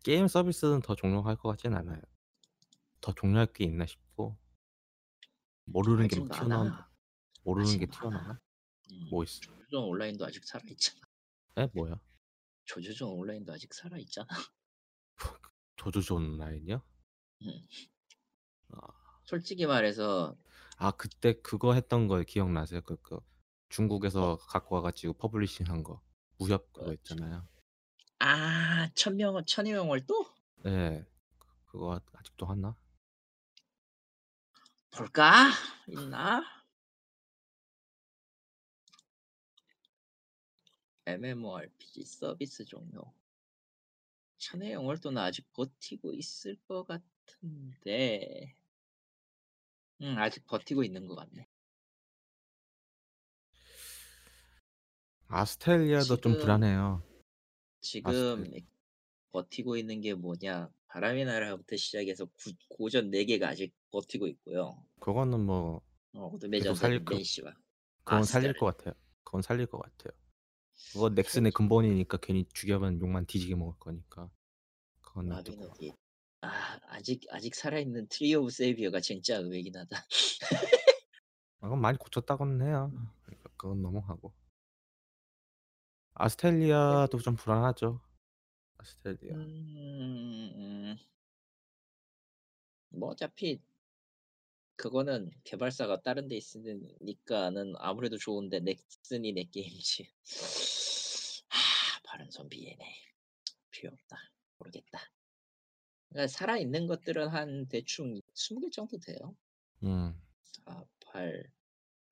게임 서비스는 더 종료할 것 같진 않아요. 더 종료할 게 있나 싶고 모르는 게막 뭐 튀어나온다. 모르는 게 튀어나와. 음, 뭐 있어?
조조정 온라인도 아직 살아 있잖아.
에 뭐야?
조조정 온라인도 아직 살아 있잖아.
조조조 온라인이요?
음. 아, 솔직히 말해서
아 그때 그거 했던 거 기억나세요? 그, 그 중국에서 어. 갖고 와가지고 퍼블리싱한 거 무협 그거 그렇죠. 있잖아요.
아 천명 천여명월 또?
네 그거 아직도 하나?
볼까 있나? MMORPG 서비스 종료. 천의 영월도는 아직 버티고 있을 것 같은데, 응 아직 버티고 있는 것 같네.
아스텔리아도 지금, 좀 불안해요.
지금 아스텔... 버티고 있는 게 뭐냐? 바람의 나라부터 시작해서 구, 고전 4개가 아직 버티고 있고요.
그거는 뭐
어, 어둠의 전 살릴 거, 씨와. 네,
그건 아스텔. 살릴 것 같아요. 그건 살릴 것 같아요. 그거 그렇죠, 넥슨의 그렇죠. 근본이니까 괜히 죽여면 욕만 뒤지게 먹을 거니까.
그건 어디? 아 아직 아직 살아있는 트리 오브 세이비어가 진짜 의외긴 하다.
아, 그건 많이 고쳤다고는 해요. 음. 그러니까 그건 넘어가고. 음, 네. 아스텔리아도 좀 불안하죠. 아스텔리아.
음, 음, 음. 뭐 어차피 그거는 개발사가 다른 데 있으니까는 아무래도 좋은데 넥슨이 내 게임이지. 하, 바른 손 비애네. 필요 다 모르겠다. 그러니까 살아있는 것들은 한 대충 20개 정도 돼요.
음.
4, 8,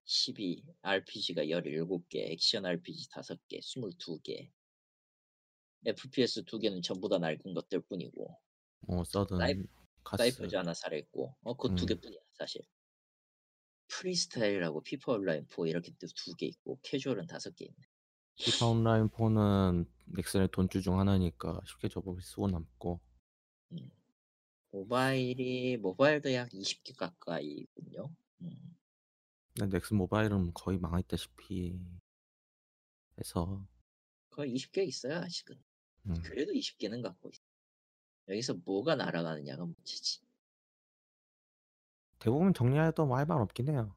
12, RPG가 17개, 액션 RPG 5개, 22개. FPS 2개는 전부 다 낡은 것들 뿐이고.
어, 서든
사이프, 즈 하나 살아있고. 어, 그두 음. 개뿐이야, 사실. 프리스타일하고 피퍼 온라인 4 이렇게 두개 있고 캐주얼은 다섯 개 있네.
피파 온라인 4는 넥슨의 돈줄 중 하나니까 쉽게 접을 쓰고 남고
음. 모바일이 모바일도 약 20개 가까이군요.
음. 넥슨 모바일은 거의 망했다시피 해서
거의 20개 있어요 아직은. 음. 그래도 20개는 갖고 있어. 여기서 뭐가 날아가느냐가 문제지.
대부분 정리해도 뭐할말 없긴 해요.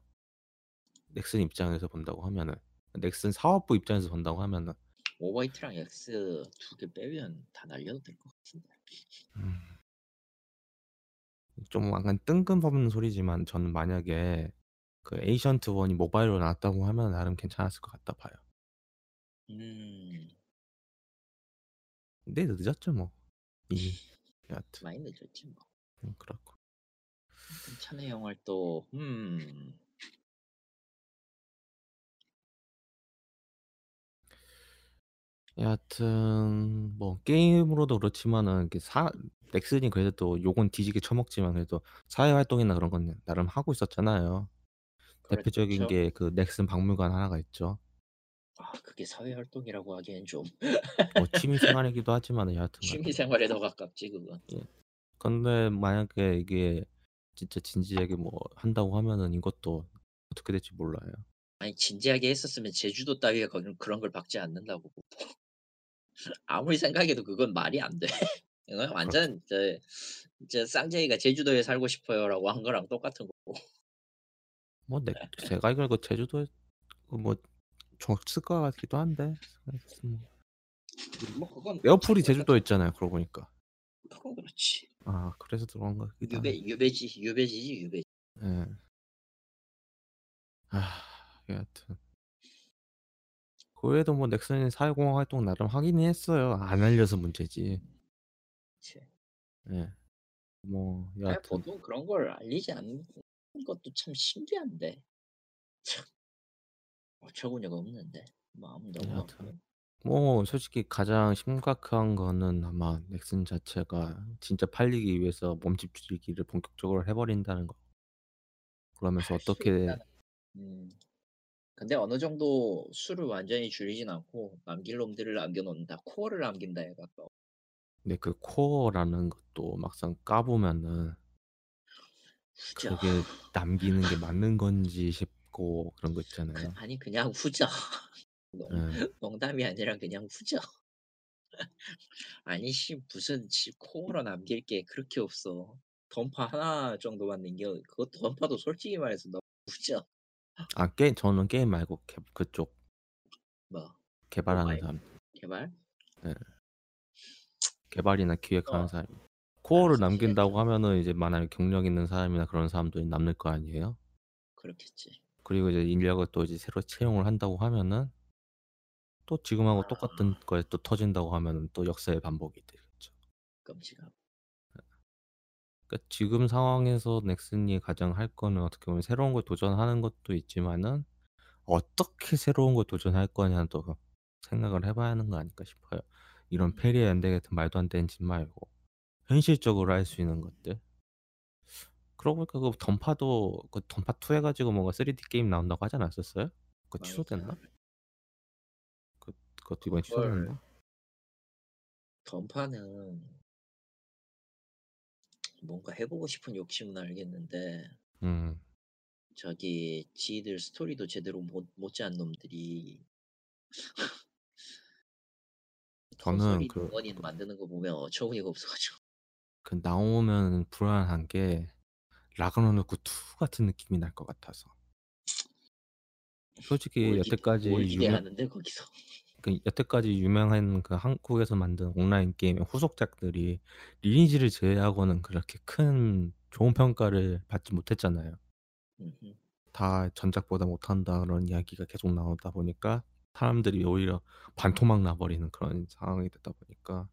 넥슨 입장에서 본다고 하면은. 넥슨 사업부 입장에서 본다고 하면은
오바이트랑 X 두 개 빼면 다 날려도 될 것 같은데.
음. 좀 약간 뜬금없는 소리지만 저는 만약에 그 에이션트 원이 모바일로 나왔다고 하면 나름 괜찮았을 것 같다 봐요. 음.
근데
늦었죠 뭐. 이미.
많이 늦었지 뭐.
음, 그렇고.
괜찮은 영화를 또 음.
여하튼 뭐 게임으로도 그렇지만은 이렇게 사 넥슨이 그래도 또 요건 뒤지게 처먹지만 그래도 사회 활동이나 그런 건 나름 하고 있었잖아요. 대표적인 게 그 넥슨 박물관 하나가 있죠.
아, 그게 사회 활동이라고 하기엔 좀뭐
취미 생활이기도 하지만 여하튼
취미 생활에 더 가깝지 그건. 예.
근데 만약에 이게 진짜 진지하게 뭐 한다고 하면은 이것도 어떻게 될지 몰라요.
아니 진지하게 했었으면 제주도 따위가 거는 그런 걸 박지 않는다고. 뭐. 아무리 생각해도 그건 말이 안 돼. 이건 아, 완전 이제, 쌍제이가 제주도에 살고 싶어요라고 한 거랑 똑같은 거고.
뭐 내, 네. 제가 이걸 그 제주도에 그 뭐 줬을 것 같기도 한데. 뭐 그건 에어풀이 제주도 있잖아요. 그러고 보니까.
그건 그렇지.
아 그래서 들어간 거.
유배 유배지 유배지지 유배. 예. 네.
아 여하튼. 그 외에도 뭐 넥슨이 사회공헌 활동 나름 하긴 했어요. 안 알려서 문제지.
그치. 예.
뭐 여하튼
보통 그런 걸 알리지 않는 것도 참 신기한데 참 어처구니가 없는데 마음 너무
아프뭐 솔직히 가장 심각한 거는 아마 넥슨 자체가 진짜 팔리기 위해서 몸집 줄이기를 본격적으로 해버린다는 거. 그러면서 어떻게 음.
근데 어느 정도 수를 완전히 줄이진 않고 남길 놈들을 남겨놓는다. 코어를 남긴다 해갖고.
근데 그 코어라는 것도 막상 까보면은
후져. 그게
남기는 게 맞는 건지 싶고 그런 거 그 있잖아요.
그, 아니 그냥 후져. 농, 네. 농담이 아니라 그냥 후져. 아니 씨 무슨 코어로 남길 게 그렇게 없어. 던파 하나 정도만 남겨. 그것도 던파도 솔직히 말해서 너무 후져.
아 게임 저는 게임 말고 개, 그쪽
뭐, 뭐
개발하는 사람
개발?
네. 개발이나 기획하는 어. 사람 코어를 알 남긴다고 하면은 이제 만약에 경력 있는 사람이나 그런 사람도 남을 거 아니에요
그렇겠지.
그리고 이제 인력을 또 이제 새로 채용을 한다고 하면은 또 지금하고 아. 똑같은 거에 또 터진다고 하면은 또 역사의 반복이 되겠죠
끔찍하고.
그러니까 지금 상황에서 넥슨이 가장 할 거는 어떻게 보면 새로운 걸 도전하는 것도 있지만은 어떻게 새로운 걸 도전할 거냐는 또 생각을 해 봐야 하는 거 아닐까 싶어요. 이런 페리앤 안대 같은 말도 안 되는 짓 말고 현실적으로 할 수 있는 것들. 그러고 보니까 그 던파도 그 던파 2해 가지고 뭔가 3D 게임 나온다고 하지 않았었어요? 그거 취소됐나? 네. 그 그것도 이번에 취소됐나?
던파는 뭔가 해보고 싶은 욕심은 알겠는데
음.
저기 지들 스토리도 제대로 못, 못지않은 놈들이
저는
그 원인 그 만드는 거 보면 어처구니가 없어가지고
그 나오면 불안한 게 라그노노크 2 같은 느낌이 날 것 같아서 솔직히 여태까지
뭘유 기대하는데 거기서
그 여태까지 유명한 그 한국에서 만든 온라인 게임의 후속작들이 리니지를 제외하고는 그렇게 큰 좋은 평가를 받지 못했잖아요. 다 전작보다 못한다 그런 이야기가 계속 나오다 보니까 사람들이 오히려 반토막 나버리는 그런 상황이 됐다 보니까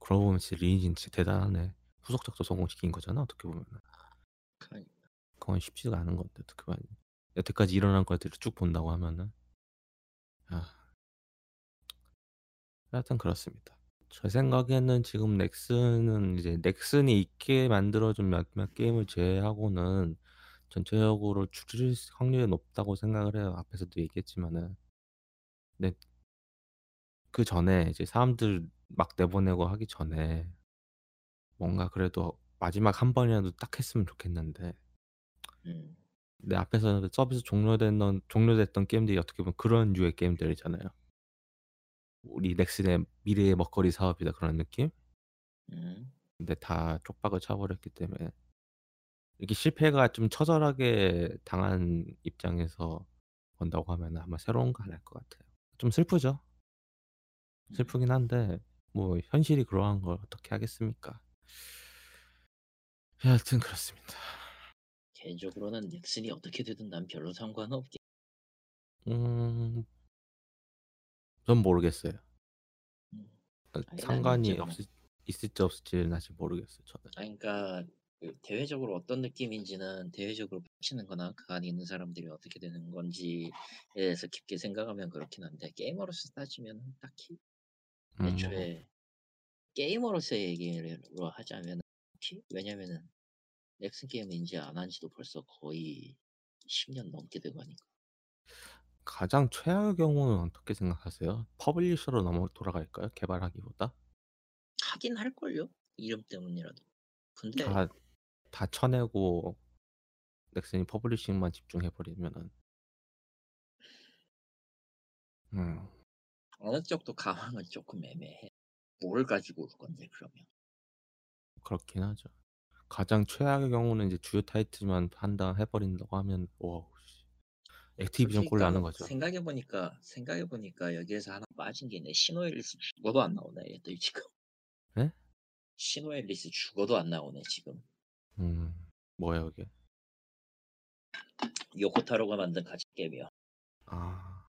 그러고 보면 진짜 리니지는 진짜 대단하네. 후속작도 성공시킨 거잖아 어떻게 보면. 그 그러니까. 그건 쉽지가 않은 건데 어떻게 보면 여태까지 일어난 것들을 쭉 본다고 하면은 아. 하여튼 그렇습니다. 제 생각에는 지금 넥슨은 이제 넥슨이 있게 만들어준 몇몇 게임을 제외하고는 전체적으로 줄일 확률이 높다고 생각을 해요. 앞에서도 얘기했지만은. 근그 전에 이제 사람들 막 내보내고 하기 전에 뭔가 그래도 마지막 한 번이라도 딱 했으면 좋겠는데 음. 내 앞에서 그 서비스 종료됐던 종료됐던 게임들이 어떻게 보면 그런 유의 게임들이잖아요. 우리 넥슨의 미래의 먹거리 사업이다 그런 느낌.
음.
근데 다 쪽박을 쳐버렸기 때문에 이렇게 실패가 좀 처절하게 당한 입장에서 본다고 하면 아마 새로운 거안할것 같아요. 좀 슬프죠. 음. 슬프긴 한데 뭐 현실이 그러한 걸 어떻게 하겠습니까? 하여튼 그렇습니다.
개인적으로는 넥슨이 어떻게 되든 난 별로 상관없게.
음, 전 모르겠어요. 음. 아, 상관이 없을 있을지 없을지는 아직 모르겠어요. 저는.
그러니까 그 대외적으로 어떤 느낌인지는 대외적으로 펼치는거나 그 안에 있는 사람들이 어떻게 되는 건지에 대해서 깊게 생각하면 그렇긴 한데 게이머로서 따지면 딱히 음. 애초에 게이머로서의 얘기를 하자면 왜냐면은 넥슨게임인지안한 지도 벌써 거의 10년 넘게 되고 니까
가장 최악의 경우는 어떻게 생각하세요? 퍼블리셔로 넘어 돌아갈까요? 개발하기보다?
하긴 할걸요? 이름 때문이라도.
근데 다, 다 쳐내고 넥슨이 퍼블리싱만 집중해버리면은 음.
어느 쪽도 가망은 조금 애매해. 뭘 가지고 올 건데 그러면.
그렇긴 하죠. 가장 최악의 경우는 이제 주요 타이틀만 판다해 버린다고 하면 와 씨. 네, 액티비전 솔직히 꼴 나는 거죠.
생각해 보니까 생각해 보니까 여기에서 하나 빠진 게 있네. 신호일리스 죽어도 안 나오네. 얘들 지금.
네?
신호일리스 죽어도 안 나오네 지금.
음 뭐야 이게?
요코타로가 만든 가짜 게임이야. 아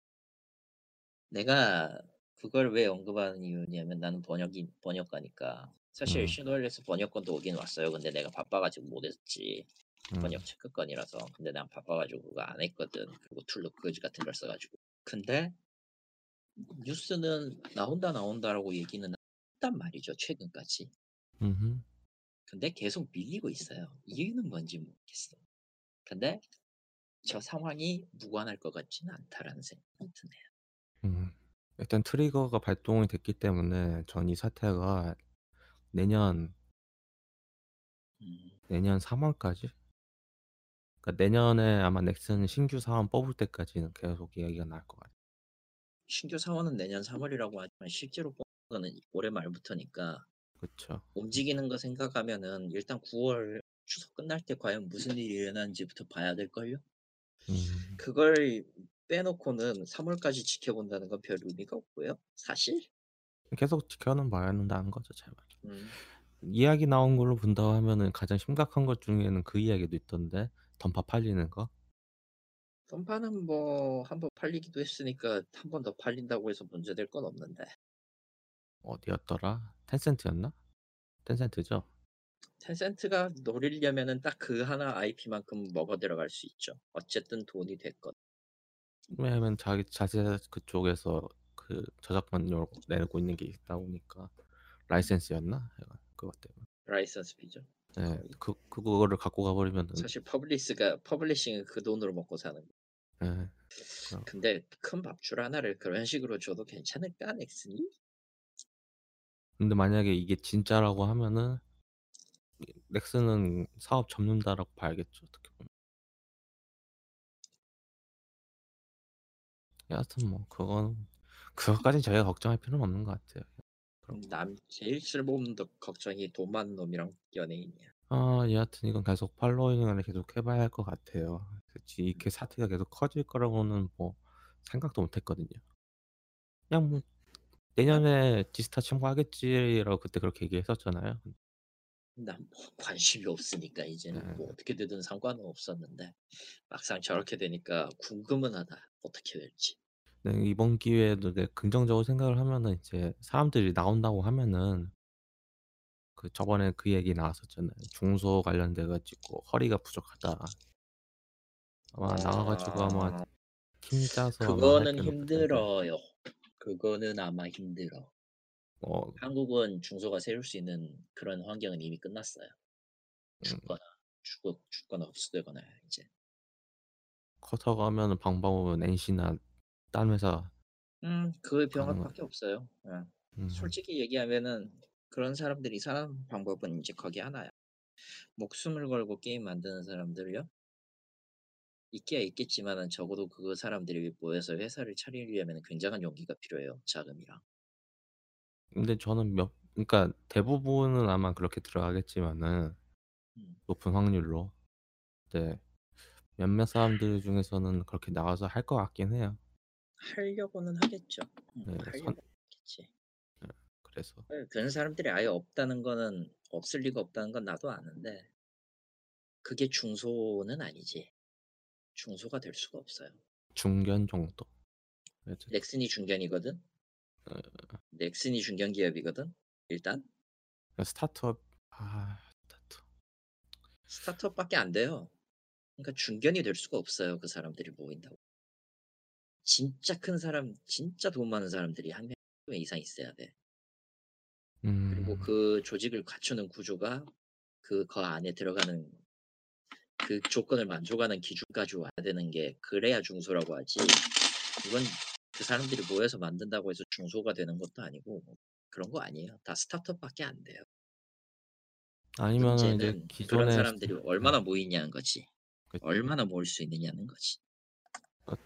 내가 그걸 왜 언급하는 이유냐면 나는 번역인 번역가니까 사실 음. 신호일에서 번역권도 오긴 왔어요. 근데 내가 바빠가지고 못했지 번역 음. 체크권이라서 근데 난 바빠가지고 그거 안 했거든. 그리고 툴로 그즈 같은 걸 써가지고 근데 뉴스는 나온다 나온다라고 얘기는 했단 말이죠 최근까지.
음흠.
근데 계속 밀리고 있어요. 이유는 뭔지 모르겠어. 근데 저 상황이 무관할 것 같지는 않다라는 생각이
드네요. 음. 일단 트리거가 발동이 됐기 때문에 전 이 사태가 내년 음. 내년 3월까지 그러니까 내년에 아마 넥슨 신규 사원 뽑을 때까지는 계속
이야기가 나올 것 같아요. 신규 사원은 내년 3월이라고 하지만 실제로 뽑는 거는 올해 말부터니까
그렇죠.
움직이는 거 생각하면은 일단 9월 추석 끝날 때 과연 무슨 일이 일어난지부터 봐야 될걸요. 음. 그걸 빼놓고는 3월까지 지켜본다는 건 별 의미가 없고요. 사실.
계속 지켜는 봐야 한다는 거죠, 제발.
음.
이야기 나온 걸로 본다고 하면은 가장 심각한 것 중에는 그 이야기도 있던데 던파 팔리는 거.
던파는 뭐 한 번 팔리기도 했으니까 한 번 더 팔린다고 해서 문제될 건 없는데.
어디였더라? 텐센트였나? 텐센트죠.
텐센트가 노리려면은 딱 그 하나 IP만큼 먹어 들어갈 수 있죠. 어쨌든 돈이 됐건.
왜냐면 자기 자체 그쪽에서 그 저작권료 내고 있는 게 있다 보니까 라이센스였나? 그것 때문에.
라이센스 비죠.
네, 그 그거를 갖고 가버리면
사실 퍼블리스가 퍼블리싱은 그 돈으로 먹고 사는 거. 네. 근데 큰 밥줄 하나를 그런 식으로 줘도 괜찮을까 넥슨이?
근데 만약에 이게 진짜라고 하면은 넥슨은 사업 접는다라고 봐야겠죠 예, 여하튼 뭐 그건 그것까지 저희가 걱정할 필요는 없는 것 같아요.
남 제일 쓸모없는 걱정이 도만 놈이랑 연예인이야.
아 예, 여하튼 이건 계속 팔로잉을 계속 해봐야 할 것 같아요. 그렇지 이렇게 음. 사태가 계속 커질 거라고는 뭐 생각도 못했거든요. 그냥 뭐 음. 내년에 디스타 청구하겠지라고 그때 그렇게 얘기했었잖아요.
난뭐 관심이 없으니까 이제는 뭐 음. 어떻게 되든 상관은 없었는데 막상 네. 저렇게 되니까 궁금은 하다 어떻게 될지
네, 이번 기회에도 긍정적으로 생각을 하면은 이제 사람들이 나온다고 하면은 그 저번에 그 얘기 나왔었잖아요. 중소 관련돼 가지고 허리가 부족하다. 아마 나와 가지고 아마 팀 아. 짜서
그거는 힘들어요 그거는 아마 힘들어 어, 한국은 중소가 세울 수 있는 그런 환경은 이미 끝났어요. 음. 죽거나 죽, 죽거나 흡수되거나 이제
커터가 면 방방은 NC나 딴
회사 음, 그 병합밖에 없어요. 응. 예. 음. 솔직히 얘기하면은 그런 사람들이 사는 방법은 이제 거기 하나야. 목숨을 걸고 게임 만드는 사람들이요. 있기야 있겠지만은 적어도 그 사람들이 모여서 회사를 차리려면 굉장한 용기가 필요해요. 자금이랑.
근데 저는 몇 그러니까 대부분은 아마 그렇게 들어가겠지만은 음. 높은 확률로. 네. 몇몇 사람들 중에서는 그렇게 나와서 할 것 같긴 해요.
하려고는 하겠죠.
음, 네, 하겠지 네, 그래서
네, 그런 사람들이 아예 없다는 거는 없을 리가 없다는 건 나도 아는데 그게 중소는 아니지. 중소가 될 수가 없어요.
중견 정도.
그래서 그렇죠. 렉슨이 중견이거든. 네, 넥슨이 중견기업이거든. 일단
그러니까 스타트업 아 스타트
스타트업밖에 안 돼요. 그러니까 중견이 될 수가 없어요. 그 사람들이 모인다고. 진짜 큰 사람, 진짜 돈 많은 사람들이 한 명 이상 있어야 돼. 음... 그리고 그 조직을 갖추는 구조가 그거 그 안에 들어가는 그 조건을 만족하는 기준까지 와야 되는 게 그래야 중소라고 하지. 이건 그 사람들이 모여서 만든다고 해서 중소가 되는 것도 아니고 그런 거 아니에요. 다 스타트업밖에 안 돼요.
아니면 이제
기존의 그런 사람들이 네. 얼마나 모이냐는 거지. 그... 얼마나 모일 수 있느냐는 거지.
그러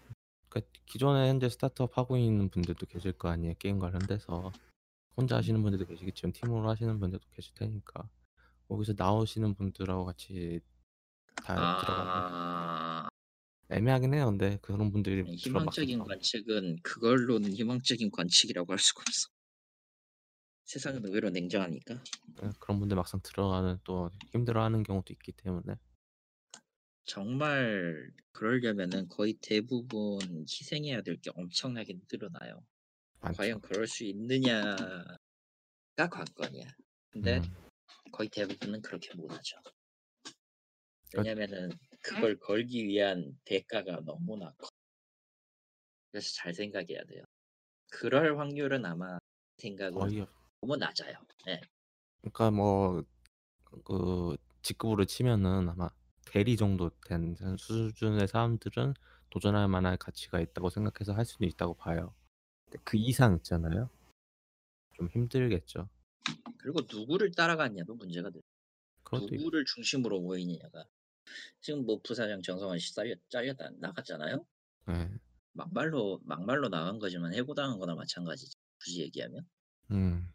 그 기존에 현재 스타트업 하고 있는 분들도 계실 거 아니에요. 게임 관련돼서 혼자 하시는 분들도 계시겠지만 팀으로 하시는 분들도 계실 테니까 거기서 나오시는 분들하고 같이 다 아... 들어가고 애매하긴 해요. 근데 그런 분들이 네,
희망적인 관측은 그걸로는 희망적인 관측이라고 할 수가 없어. 세상은 의외로 냉정하니까.
네, 그런 분들 막상 들어가는또 힘들어하는 경우도 있기 때문에.
정말 그러려면은 거의 대부분 희생해야 될 게 엄청나게 늘어나요. 많죠. 과연 그럴 수 있느냐가 관건이야. 근데 음. 거의 대부분은 그렇게 못하죠. 왜냐면은 그걸 걸기 위한 대가가 너무나 커. 그래서 잘 생각해야 돼요. 그럴 확률은 아마 생각은 거 너무 낮아요. 네.
그러니까 뭐그 직급으로 치면은 아마 대리 정도 된 수준의 사람들은 도전할 만한 가치가 있다고 생각해서 할 수는 있다고 봐요. 그 이상 있잖아요. 좀 힘들겠죠.
그리고 누구를 따라갔냐도 문제가 돼 누구를 중심으로 모이느냐가 지금 뭐 부사장 정성원 씨 잘렸다 나갔잖아요.
네.
막말로 막말로 나간 거지만 해고당한 거나 마찬가지지. 굳이 얘기하면.
음.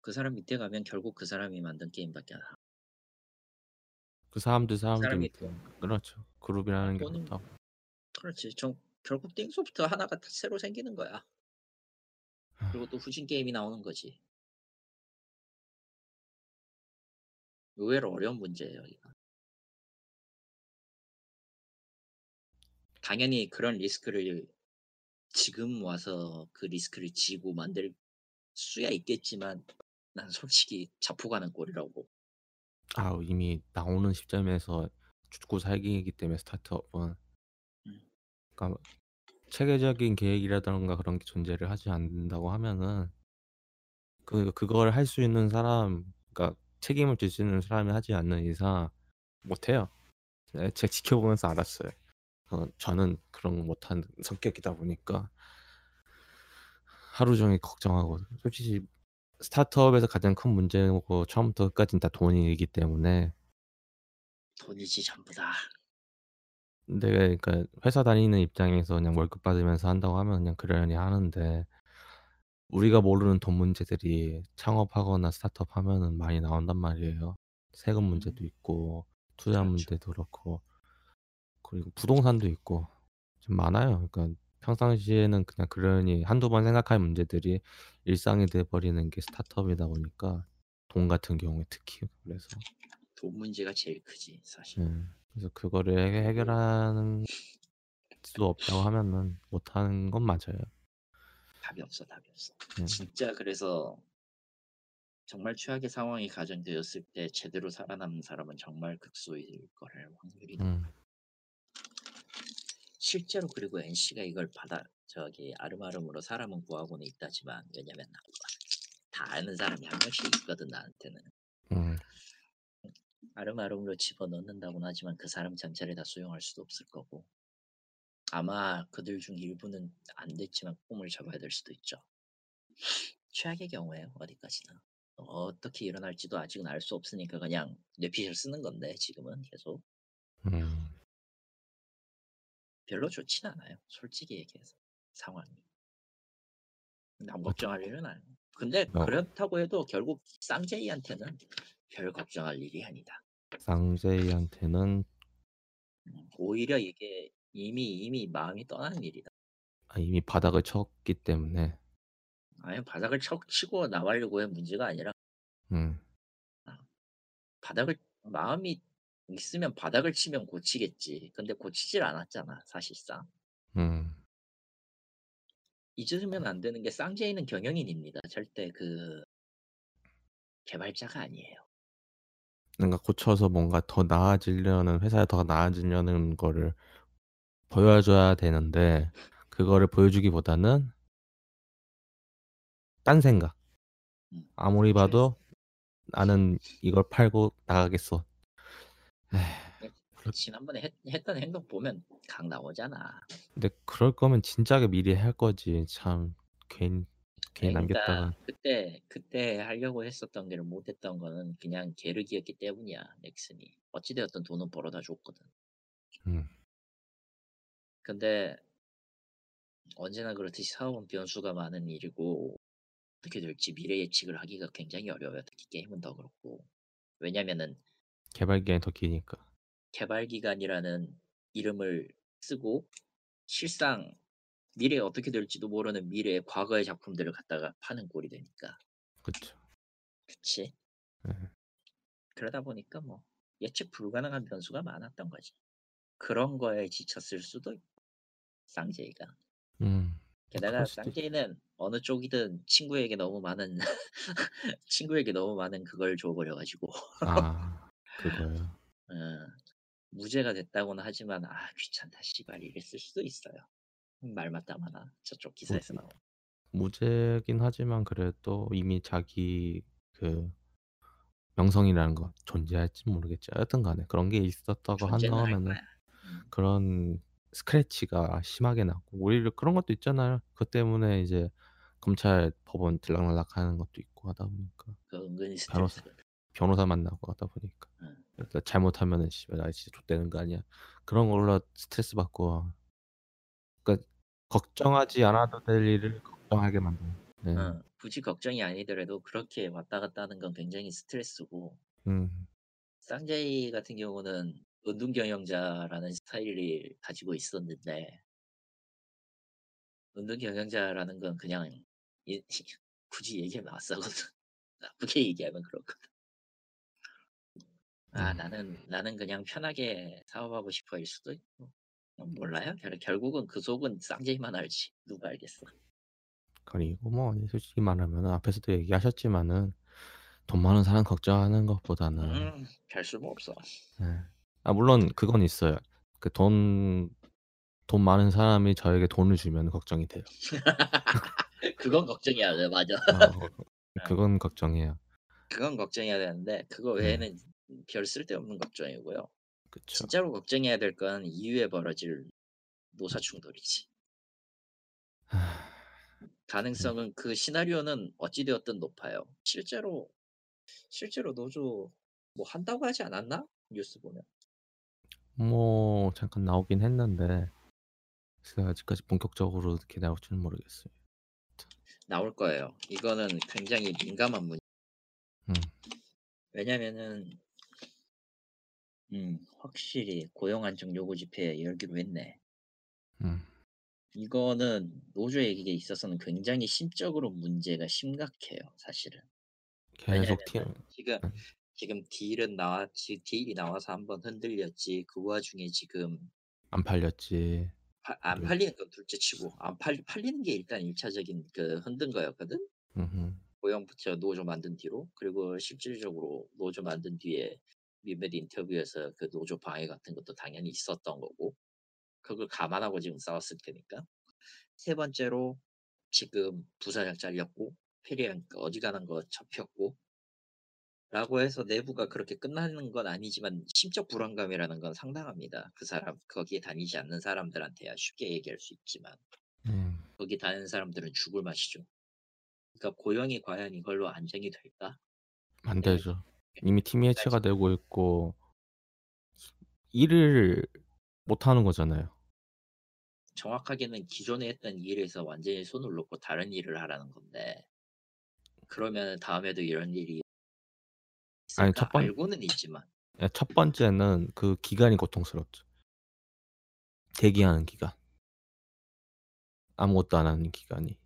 그 사람 밑에 가면 결국 그 사람이 만든 게임밖에 안 하.
그 사람들 그 사람들 그 밑에. 그렇죠. 그룹이라는 게
그렇다. 그렇지. 전 결국 띵소프트 하나가 새로 생기는 거야. 그리고 또 후진 게임이 나오는 거지. 의외로 어려운 문제예요, 이거. 당연히 그런 리스크를 지금 와서 그 리스크를 지고 만들 수야 있겠지만 난 솔직히 자포가는 꼴이라고.
아 이미 나오는 시점에서 죽고 살기이기 때문에 스타트업은
음.
그러니까 체계적인 계획이라던가 그런 게 존재를 하지 않는다고 하면은 그 그걸 할 수 있는 사람 그러니까 책임을 질 수 있는 사람이 하지 않는 이상 못해요. 네, 제가 지켜보면서 알았어요. 어, 저는 그런 거 못한 성격이다 보니까 하루 종일 걱정하고 솔직히 스타트업에서 가장 큰 문제고 처음부터 끝까지는 다 돈이기 때문에
돈이지 전부다.
내가 그러니까 회사 다니는 입장에서 그냥 월급 받으면서 한다고 하면 그냥 그러려니 하는데 우리가 모르는 돈 문제들이 창업하거나 스타트업 하면은 많이 나온단 말이에요. 세금 문제도 음. 있고 투자 그렇죠. 문제도 그렇고 그리고 부동산도 있고 좀 많아요. 그러니까 평상시에는 그냥 그러니 한두 번 생각할 문제들이 일상이 돼버리는 게 스타트업이다 보니까 돈 같은 경우에 특히 그래서
돈 문제가 제일 크지 사실. 네.
그래서 그거를 해- 결하는수 없다고 하면은 못하는 건 맞아요.
답이 없어 답이 없어. 네. 진짜 그래서 정말 최악의 상황이 가정되었을 때 제대로 살아남는 사람은 정말 극소일 거를 확률이 음. 실제로 그리고 NC가 이걸 받아 저기 아름아름으로 사람은 구하고는 있다지만 왜냐면 다 아는 사람이 한 명씩 있거든 나한테는
음.
아름아름으로 집어넣는다고는 하지만 그 사람 장차를 다 수용할 수도 없을 거고 아마 그들 중 일부는 안 됐지만 꿈을 잡아야 될 수도 있죠 최악의 경우에 어디까지나 어떻게 일어날지도 아직은 알 수 없으니까 그냥 뇌피셜 쓰는 건데 지금은 계속
음.
별로 좋진 않아요. 솔직히 얘기해서 상황이. 난 걱정할 일은 아니 근데 어. 그렇다고 해도 결국 쌍제이한테는 별 걱정할 일이 아니다.
쌍제이한테는
음, 오히려 이게 이미 이미 마음이 떠난 일이다.
아, 이미 바닥을 쳤기 때문에.
아니 바닥을 쳐, 치고 나가려고의 문제가 아니라.
음.
아, 바닥을 마음이 있으면 바닥을 치면 고치겠지. 근데 고치질 않았잖아, 사실상. 음. 잊으면 안 되는 게 쌍제이는 경영인입니다. 절대 그 개발자가 아니에요.
뭔가 고쳐서 뭔가 더 나아지려는 회사에 더 나아지려는 거를 보여줘야 되는데 그거를 보여주기보다는 딴 생각. 음. 아무리 봐도 나는 이걸 팔고 나가겠어. 네. 네,
지난번에 했, 던 행동 보면 각 나오잖아.
근데 그럴 거면 진작에 미리 할 거지. 참 괜히
그러니까 남겼다 그때 그때 하려고 했었던 게를 못했던 거는 그냥 게르기였기 때문이야. 넥슨이 어찌되었든 돈은 벌어다 줬거든.
음.
근데 언제나 그렇듯이 사업은 변수가 많은 일이고 어떻게 될지 미래 예측을 하기가 굉장히 어려워요. 특히 게임은 더 그렇고 왜냐면은
개발 기간이 더 기니까.
개발 기간이라는 이름을 쓰고 실상 미래에 어떻게 될지도 모르는 미래의 과거의 작품들을 갖다가 파는 꼴이 되니까.
그렇죠. 그렇지.
음. 그러다 보니까 뭐 예측 불가능한 변수가 많았던 거지. 그런 거에 지쳤을 수도 있고. 쌍제이가.
음. 뭐
게다가 쌍제이는 어느 쪽이든 친구에게 너무 많은 친구에게 너무 많은 그걸 줘버려가지고.
아. 그거요.
어, 무죄가 됐다고는 하지만 아 귀찮다 씨발 이랬을 수도 있어요. 말 맞다마나 저쪽 기사에서 나온.
무죄긴 하지만 그래도 이미 자기 그 명성이라는 거 존재할지 모르겠지. 여튼간에 그런 게 있었다고 한다면 음. 그런 스크래치가 심하게 나고 오히려 그런 것도 있잖아요. 그 때문에 이제 검찰 법원 들락날락하는 것도 있고 하다 보니까
그 은근히 스트레스 바로
변호사 만나고 하다 보니까 응. 음. 그러니까 잘못하면은 씨발 나 진짜 좆되는 거 아니야 그런 걸로 스트레스 받고 그러니까 걱정하지 않아도 될 일을 걱정하게 만드는 네.
응. 어, 굳이 걱정이 아니더라도 그렇게 왔다 갔다 하는 건 굉장히 스트레스고
음.
쌍자이 같은 경우는 운동 경영자라는 스타일을 가지고 있었는데 운동 경영자라는 건 그냥 예, 굳이 얘기하면 아싸거든 나쁘게 얘기하면 그렇거든 아, 음. 나는, 나는 그냥 편하게 사업하고 싶어 일 수도 있고. 어, 몰라요. 결, 결국은 그 속은 쌍제이만 알지. 누가 알겠어.
그리고 뭐, 솔직히 말하면 앞에서도 얘기하셨지만은 돈 많은 사람 걱정하는 것보다는. 음,
별 수가 뭐 없어.
네. 아, 물론 그건 있어요. 그 돈, 돈 많은 사람이 저에게 돈을 주면 걱정이 돼요.
그건 걱정이야, 맞아. 아, 그,
어, 그건 걱정이에요.
그건 걱정해야 되는데 그거 네. 외에는 네. 음, 별 쓸데없는 걱정이고요. 그쵸. 진짜로 걱정해야 될 건 이후에 벌어질 노사 충돌이지. 가능성은 그 시나리오는 어찌되었든 높아요. 실제로 실제로 노조 뭐 한다고 하지 않았나 뉴스 보면.
뭐 잠깐 나오긴 했는데 아직까지 본격적으로 어떻게 나올지는 모르겠어요.
나올 거예요. 이거는 굉장히 민감한 문제.
음.
왜냐면은 음, 확실히 고용안정 요구 집회 열기로 했네.
음.
이거는 노조 얘기에 있어서는 굉장히 심적으로 문제가 심각해요, 사실은.
계속 튀
지금 네. 지금 딜은 나와 지 딜이 나와서 한번 흔들렸지. 그 와중에 지금
안 팔렸지.
파, 안 네. 팔리는 건 둘째치고 안 팔, 팔리는 게 일단 일차적인그 흔든 거였거든. 고용부터 노조 만든 뒤로 그리고 실질적으로 노조 만든 뒤에 몇몇 인터뷰에서 그 노조 방해 같은 것도 당연히 있었던 거고 그걸 감안하고 지금 싸웠을 테니까 세 번째로 지금 부사장 잘렸고 페리안 그 어지간한 거 접혔고 라고 해서 내부가 그렇게 끝나는 건 아니지만 심적 불안감이라는 건 상당합니다. 그 사람 거기에 다니지 않는 사람들한테야 쉽게 얘기할 수 있지만
음.
거기 다니는 사람들은 죽을 맛이죠. 그러니까 고용이 과연 이걸로 안정이 될까?
안 되죠. 이미 팀이 네, 해체가 되고 있고 일을 못 하는 거잖아요.
정확하게는 기존에 했던 일에서 완전히 손을 놓고 다른 일을 하라는 건데 그러면 다음에도 이런 일이 아니 첫 번... 알고는 있지만
네, 첫 번째는 그 기간이 고통스럽죠. 대기하는 기간 아무것도 안 하는 기간이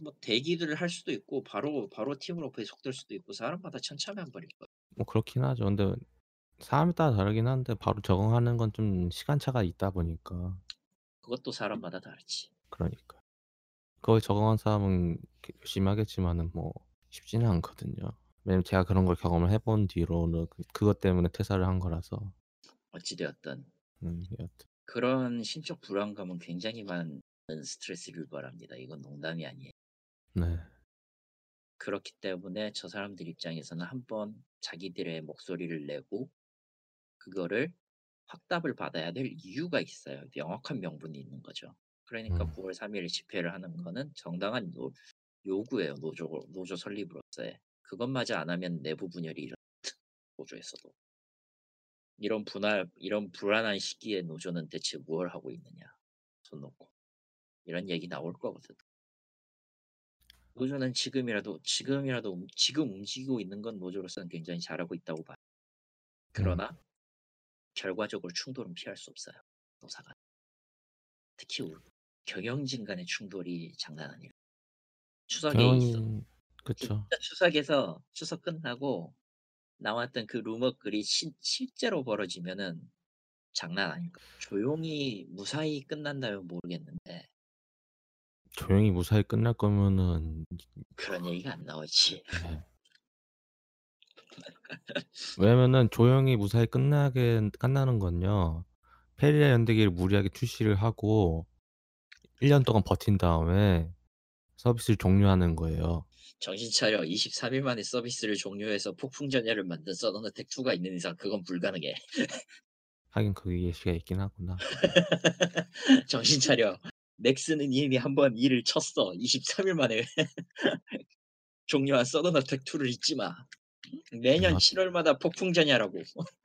뭐대기들을할 수도 있고 바로 바로 팀으로 배속될 수도 있고 사람마다 천차만별일 거예요.
뭐 그렇긴 하죠. 근데 사람에 따라 다르긴 한데 바로 적응하는 건 좀 시간차가 있다 보니까
그것도 사람마다 다르지.
그러니까 그걸 적응한 사람은 열심히 하겠지만은 뭐 쉽지는 않거든요. 왜냐면 제가 그런 걸 경험을 해본 뒤로는 그, 그것 때문에 퇴사를 한 거라서
어찌되었든
음, 여튼.
그런 신적 불안감은 굉장히만 스트레스 유발합니다. 이건 농담이 아니에요.
네.
그렇기 때문에 저 사람들 입장에서는 한 번 자기들의 목소리를 내고 그거를 확답을 받아야 될 이유가 있어요. 명확한 명분이 있는 거죠. 그러니까 음. 9월 3일 에 집회를 하는 거는 정당한 노, 요구예요. 노조, 노조 설립으로서의. 그것마저 안 하면 내부 분열이 일어나 노조에서도. 이런 분할, 이런 불안한 시기에 노조는 대체 무엇을 하고 있느냐. 손 놓고. 이런 얘기 나올 거거든. 노조는 지금이라도 지금이라도 음, 지금 움직이고 있는 건 노조로서는 굉장히 잘하고 있다고 봐. 음. 그러나 음. 결과적으로 충돌은 피할 수 없어요. 노사가 특히 경영진 간의 충돌이 장난 아니에요. 추석에 경... 있어.
그쵸.
추석에서 추석 끝나고 나왔던 그 루머 글이 시, 실제로 벌어지면은 장난 아니고 조용히 무사히 끝난다면 모르겠는데
조용히 무사히 끝날 거면은
그런 얘기가 안 나오지. 네.
왜냐면은 조용히 무사히 끝나게 끝나는 건요. 페리아 연대기를 무리하게 출시를 하고 1년 동안 버틴 다음에 서비스를 종료하는 거예요.
정신 차려. 23일 만에 서비스를 종료해서 폭풍전열을 만든 서던어택 2가 있는 이상 그건 불가능해.
하긴 그게 예시가 있긴 하구나.
정신 차려. 넥슨은 이미 한번 일을 쳤어. 23일 만에 종료한 서든 어택 2를 잊지 마. 내년 아, 7월마다 폭풍전야라고.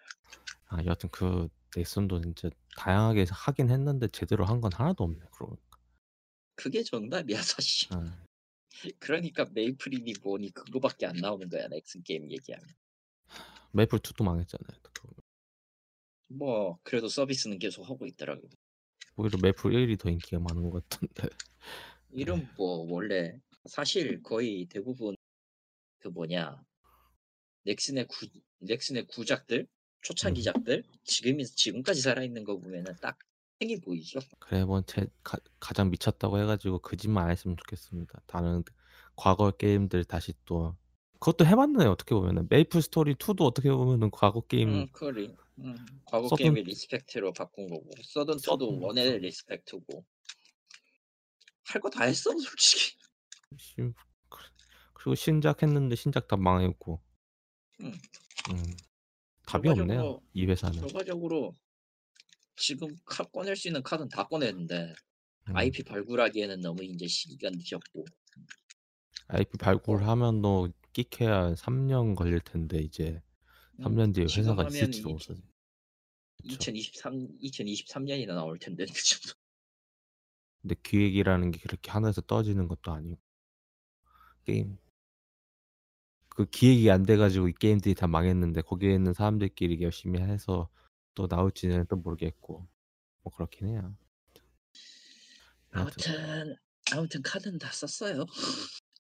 아 여하튼 그 넥슨도 진짜 다양하게 하긴 했는데 제대로 한 건 하나도 없네. 그러니까.
그게 정답이야 사실. 아. 그러니까 메이플이니 뭐니 그거밖에 안 나오는 거야 넥슨 게임 얘기하면.
메이플 2도 망했잖아요.
뭐 그래도 서비스는 계속 하고 있더라고요.
오히려 매플 1이 더 인기가 많은 것 같은데. 네. 이름 뭐
원래 사실 거의 대부분 그 뭐냐 넥슨의 구 넥슨의 구작들 초창기작들 음. 지금 지금까지 살아있는 거 보면은 딱 생이 보이죠.
그래 번째 뭐 가, 가장 미쳤다고 해가지고 그 짓만 안 했으면 좋겠습니다. 다른 과거 게임들 다시 또 그것도 해봤네 어떻게 보면은 메이플 스토리 2도 어떻게 보면은 과거 게임 음,
그래. 음, 과거 서든... 게임이 리스펙트로 바꾼 거고 서든 2도 원의 리스펙트고 할 거 다 했어 솔직히 그,
그리고 신작 했는데 신작 다 망했고 음. 음. 답이 없네요 이 회사는
결과적으로 지금 카, 꺼낼 수 있는 카드는 다 꺼냈는데 음. IP 발굴하기에는 너무 이제 시기가 늦었고
IP 발굴하면 또 합격해야 3년 걸릴 텐데 이제 3년 음, 뒤에 회사가 있을지도 모르죠.
2023 2023년이나 나올 텐데 그
정도. 근데 기획이라는 게 그렇게 하나에서 떠지는 것도 아니고 게임 그 기획이 안 돼가지고 이 게임들이 다 망했는데 거기에 있는 사람들끼리 열심히 해서 또 나올지는 또 모르겠고 뭐 그렇긴 해요.
아무튼 아무튼 카드는 다 썼어요.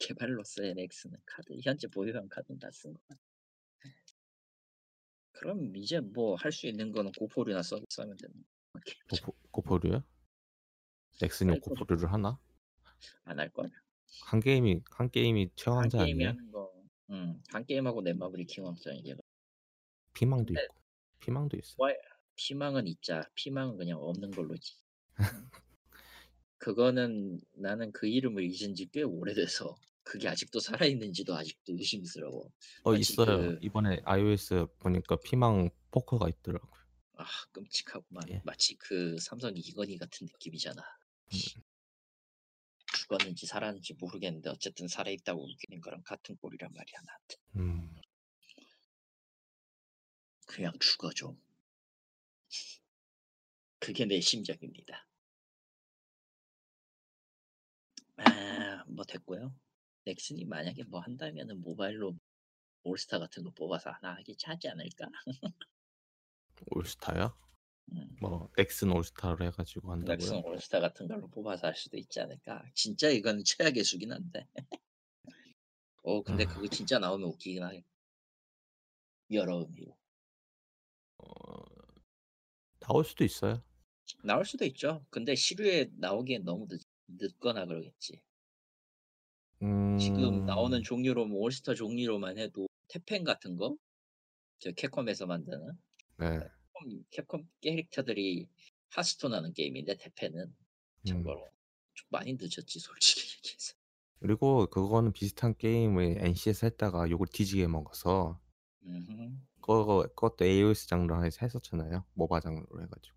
개발로서 NX는 카드 현재 보유한 카드는 다 쓴 것 같아. 그럼 이제 뭐 할 수 있는 거는 고포류나 서면 되는
거 고포, 류야 넥슨 고포류를 하나?
안 할 거야.
한 게임이 한 게임이 최강자 아니야? 한게임 하는 거.
응. 한 게임하고 넷마블이 킹왕짱이게.
피망도 있고. 피망도 있어. 와,
피망은 있자. 피망은 그냥 없는 걸로지. 그거는 나는 그 이름을 잊은 지 꽤 오래돼서 그게 아직도 살아있는지도 아직도 의심스러워.
어 있어요. 그 이번에 iOS 보니까 피망 포커가 있더라고요. 아,
끔찍하구만. 예. 마치 그 삼성 이건희 같은 느낌이잖아.
음.
죽었는지 살았는지 모르겠는데 어쨌든 살아있다고 느끼는 거랑 같은 꼴이란 말이야 나한테.
음.
그냥 죽어 좀. 그게 내 심정입니다. 아, 뭐 됐고요. 넥슨이 만약에 뭐 한다면은 모바일로 올스타 같은 거 뽑아서 하나 하기 하지 않을까?
올스타요 응. 음. 뭐 넥슨 올스타로 해가지고 한다고요?
넥슨 올스타 같은 걸로 뽑아서 할 수도 있지 않을까? 진짜 이건 최악의 수긴 한데. 어 근데 그거 아. 진짜 나오면 웃기긴 하겠. 여러
의미로. 어... 나올 수도 있어요.
나올 수도 있죠. 근데 시류에 나오기엔 너무 늦, 거나 그러겠지. 지금 음. 나오는 종류로 뭐 올스타 종류로만 해도 태펜 같은 거? 저 캡콤에서 만드는 네. 그러니까 캡콤, 캡콤 캐릭터들이 하스톤 하는 게임인데 태펜은 음. 참고로 음. 좀 많이 늦었지 솔직히 얘기해서
그리고 그거는 비슷한 게임을 NC에서 했다가 요걸 뒤지게 먹어서 그거, 그것도 AOS 장르로 해서 했었잖아요 모바 장르로 해가지고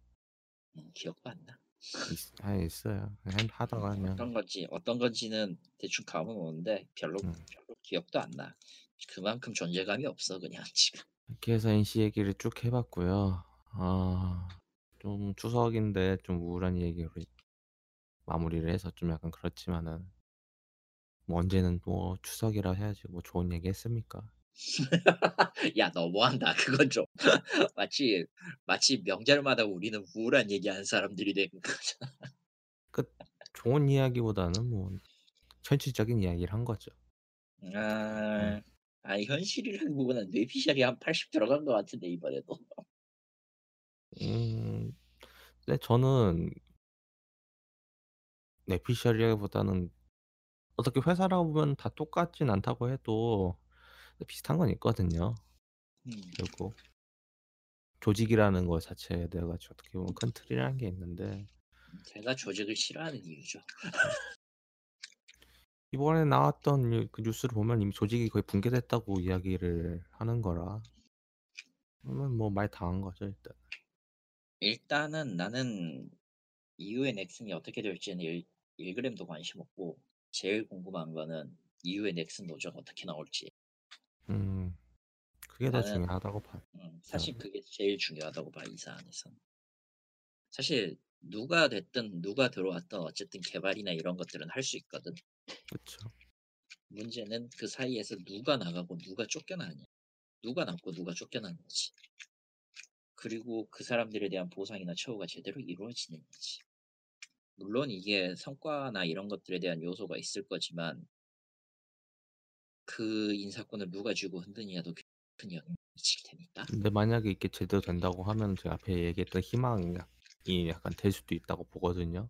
음, 기억도 안나
있, 아 있어요. 그냥
하다가
하면
음, 어떤 건지 어떤 건지는 대충 감은 오는데 별로 음. 별로 기억도 안 나. 그만큼 존재감이 없어 그냥 지금.
이렇게 해서 NC 얘기를 쭉 해봤고요. 아, 좀 추석인데 좀 우울한 얘기로 마무리를 해서 좀 약간 그렇지만은 뭐 언제는 뭐 추석이라 해야지 뭐 좋은 얘기 했습니까?
야 너무한다 그건 좀 마치 마치 명절마다 우리는 우울한 얘기하는 사람들이 되는 거잖아 그
좋은 이야기보다는 뭐 현실적인 이야기를 한 거죠
아, 음. 아현실이라는 부분은 뇌피셜이 한 80 들어간 것 같은데 이번에도
음 근데 저는 뇌피셜이라기보다는 어떻게 회사라고 보면 다 똑같진 않다고 해도 그 비슷한 건 있거든요. 음. 그리고 조직이라는 것 자체에 내가 어떻게 보면 큰틀이라는게 있는데
제가 조직을 싫어하는 이유죠.
이번에 나왔던 그 뉴스를 보면 이미 조직이 거의 붕괴됐다고 이야기를 하는 거라 그러면 뭐말 당한 거죠 일단.
일단은 나는 이후의 넥슨이 어떻게 될지는 일, 1그램도 관심 없고 제일 궁금한 거는 이후의 넥슨 노조가 어떻게 나올지
음. 그게 더 중요하다고 봐
음, 사실 그게 제일 중요하다고 봐, 이 사안에선. 사실 누가 됐든 누가 들어왔든 어쨌든 개발이나 이런 것들은 할 수 있거든.
그렇죠.
문제는 그 사이에서 누가 나가고 누가 쫓겨나냐. 누가 남고 누가 쫓겨나는지. 그리고 그 사람들에 대한 보상이나 처우가 제대로 이루어지는지. 물론 이게 성과나 이런 것들에 대한 요소가 있을 거지만 그 인사권을 누가 쥐고 흔드냐도 큰 영향을 미칠 테니까.
근데 만약에 이게 제대로 된다고 하면 제가 앞에 얘기했던 희망이 약간 될 수도 있다고 보거든요.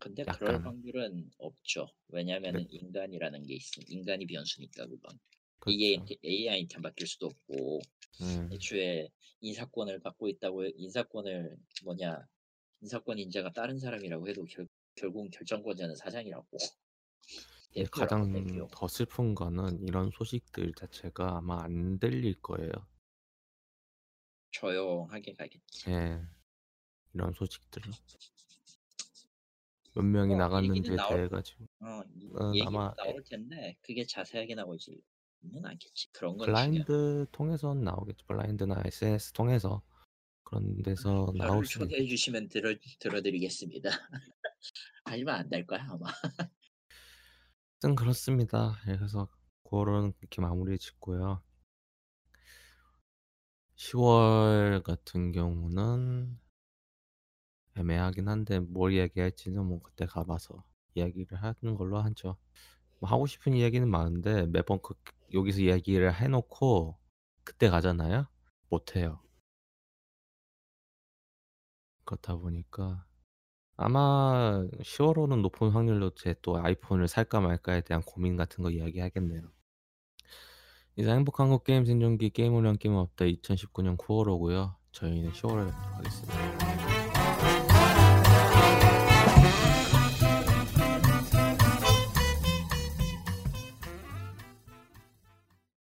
근데 약간. 그럴 확률은 없죠. 왜냐하면 네. 인간이라는 게있으 인간이 변수니까 그건. 그렇죠. AI한테 맡길 수도 없고 음. 애초에 인사권을 갖고 있다고 인사권을 뭐냐 인사권 인자가 다른 사람이라고 해도 결, 결국 결정권자는 사장이라고
예, 예, 가장 대기업. 네, 더 슬픈 거는 이런 소식들 자체가 아마 안 들릴 거예요.
조용하게 가겠지.
예. 이런 소식들몇 어, 명이 어, 나갔는지 나올, 대해가지고.
어, 어 아마 예. 나올 텐데 그게 자세하게 나오지는 않겠지. 그런 건
블라인드 통해서 나오겠죠. 블라인드나 SNS 통해서 그런 데서
음, 나올 수. 초대해 주시면 들어 드리겠습니다 하지만 안 될 거야 아마.
하여튼 그렇습니다. 예, 그래서 9월은 이렇게 마무리 짓고요. 10월 같은 경우는 애매하긴 한데 뭘 이야기할지는 뭐 그때 가봐서 이야기를 하는 걸로 하죠. 뭐 하고 싶은 이야기는 많은데 매번 그 여기서 이야기를 해놓고 그때 가잖아요. 못해요. 그렇다 보니까 아마 10월 호는 높은 확률로 제 또 아이폰을 살까 말까에 대한 고민 같은 거 이야기하겠네요. 이제 행복한 거 게임 생존기 게임 오량 게임 없다 2019년 9월 호고요. 저희는 10월에 뵙도록 하겠습니다.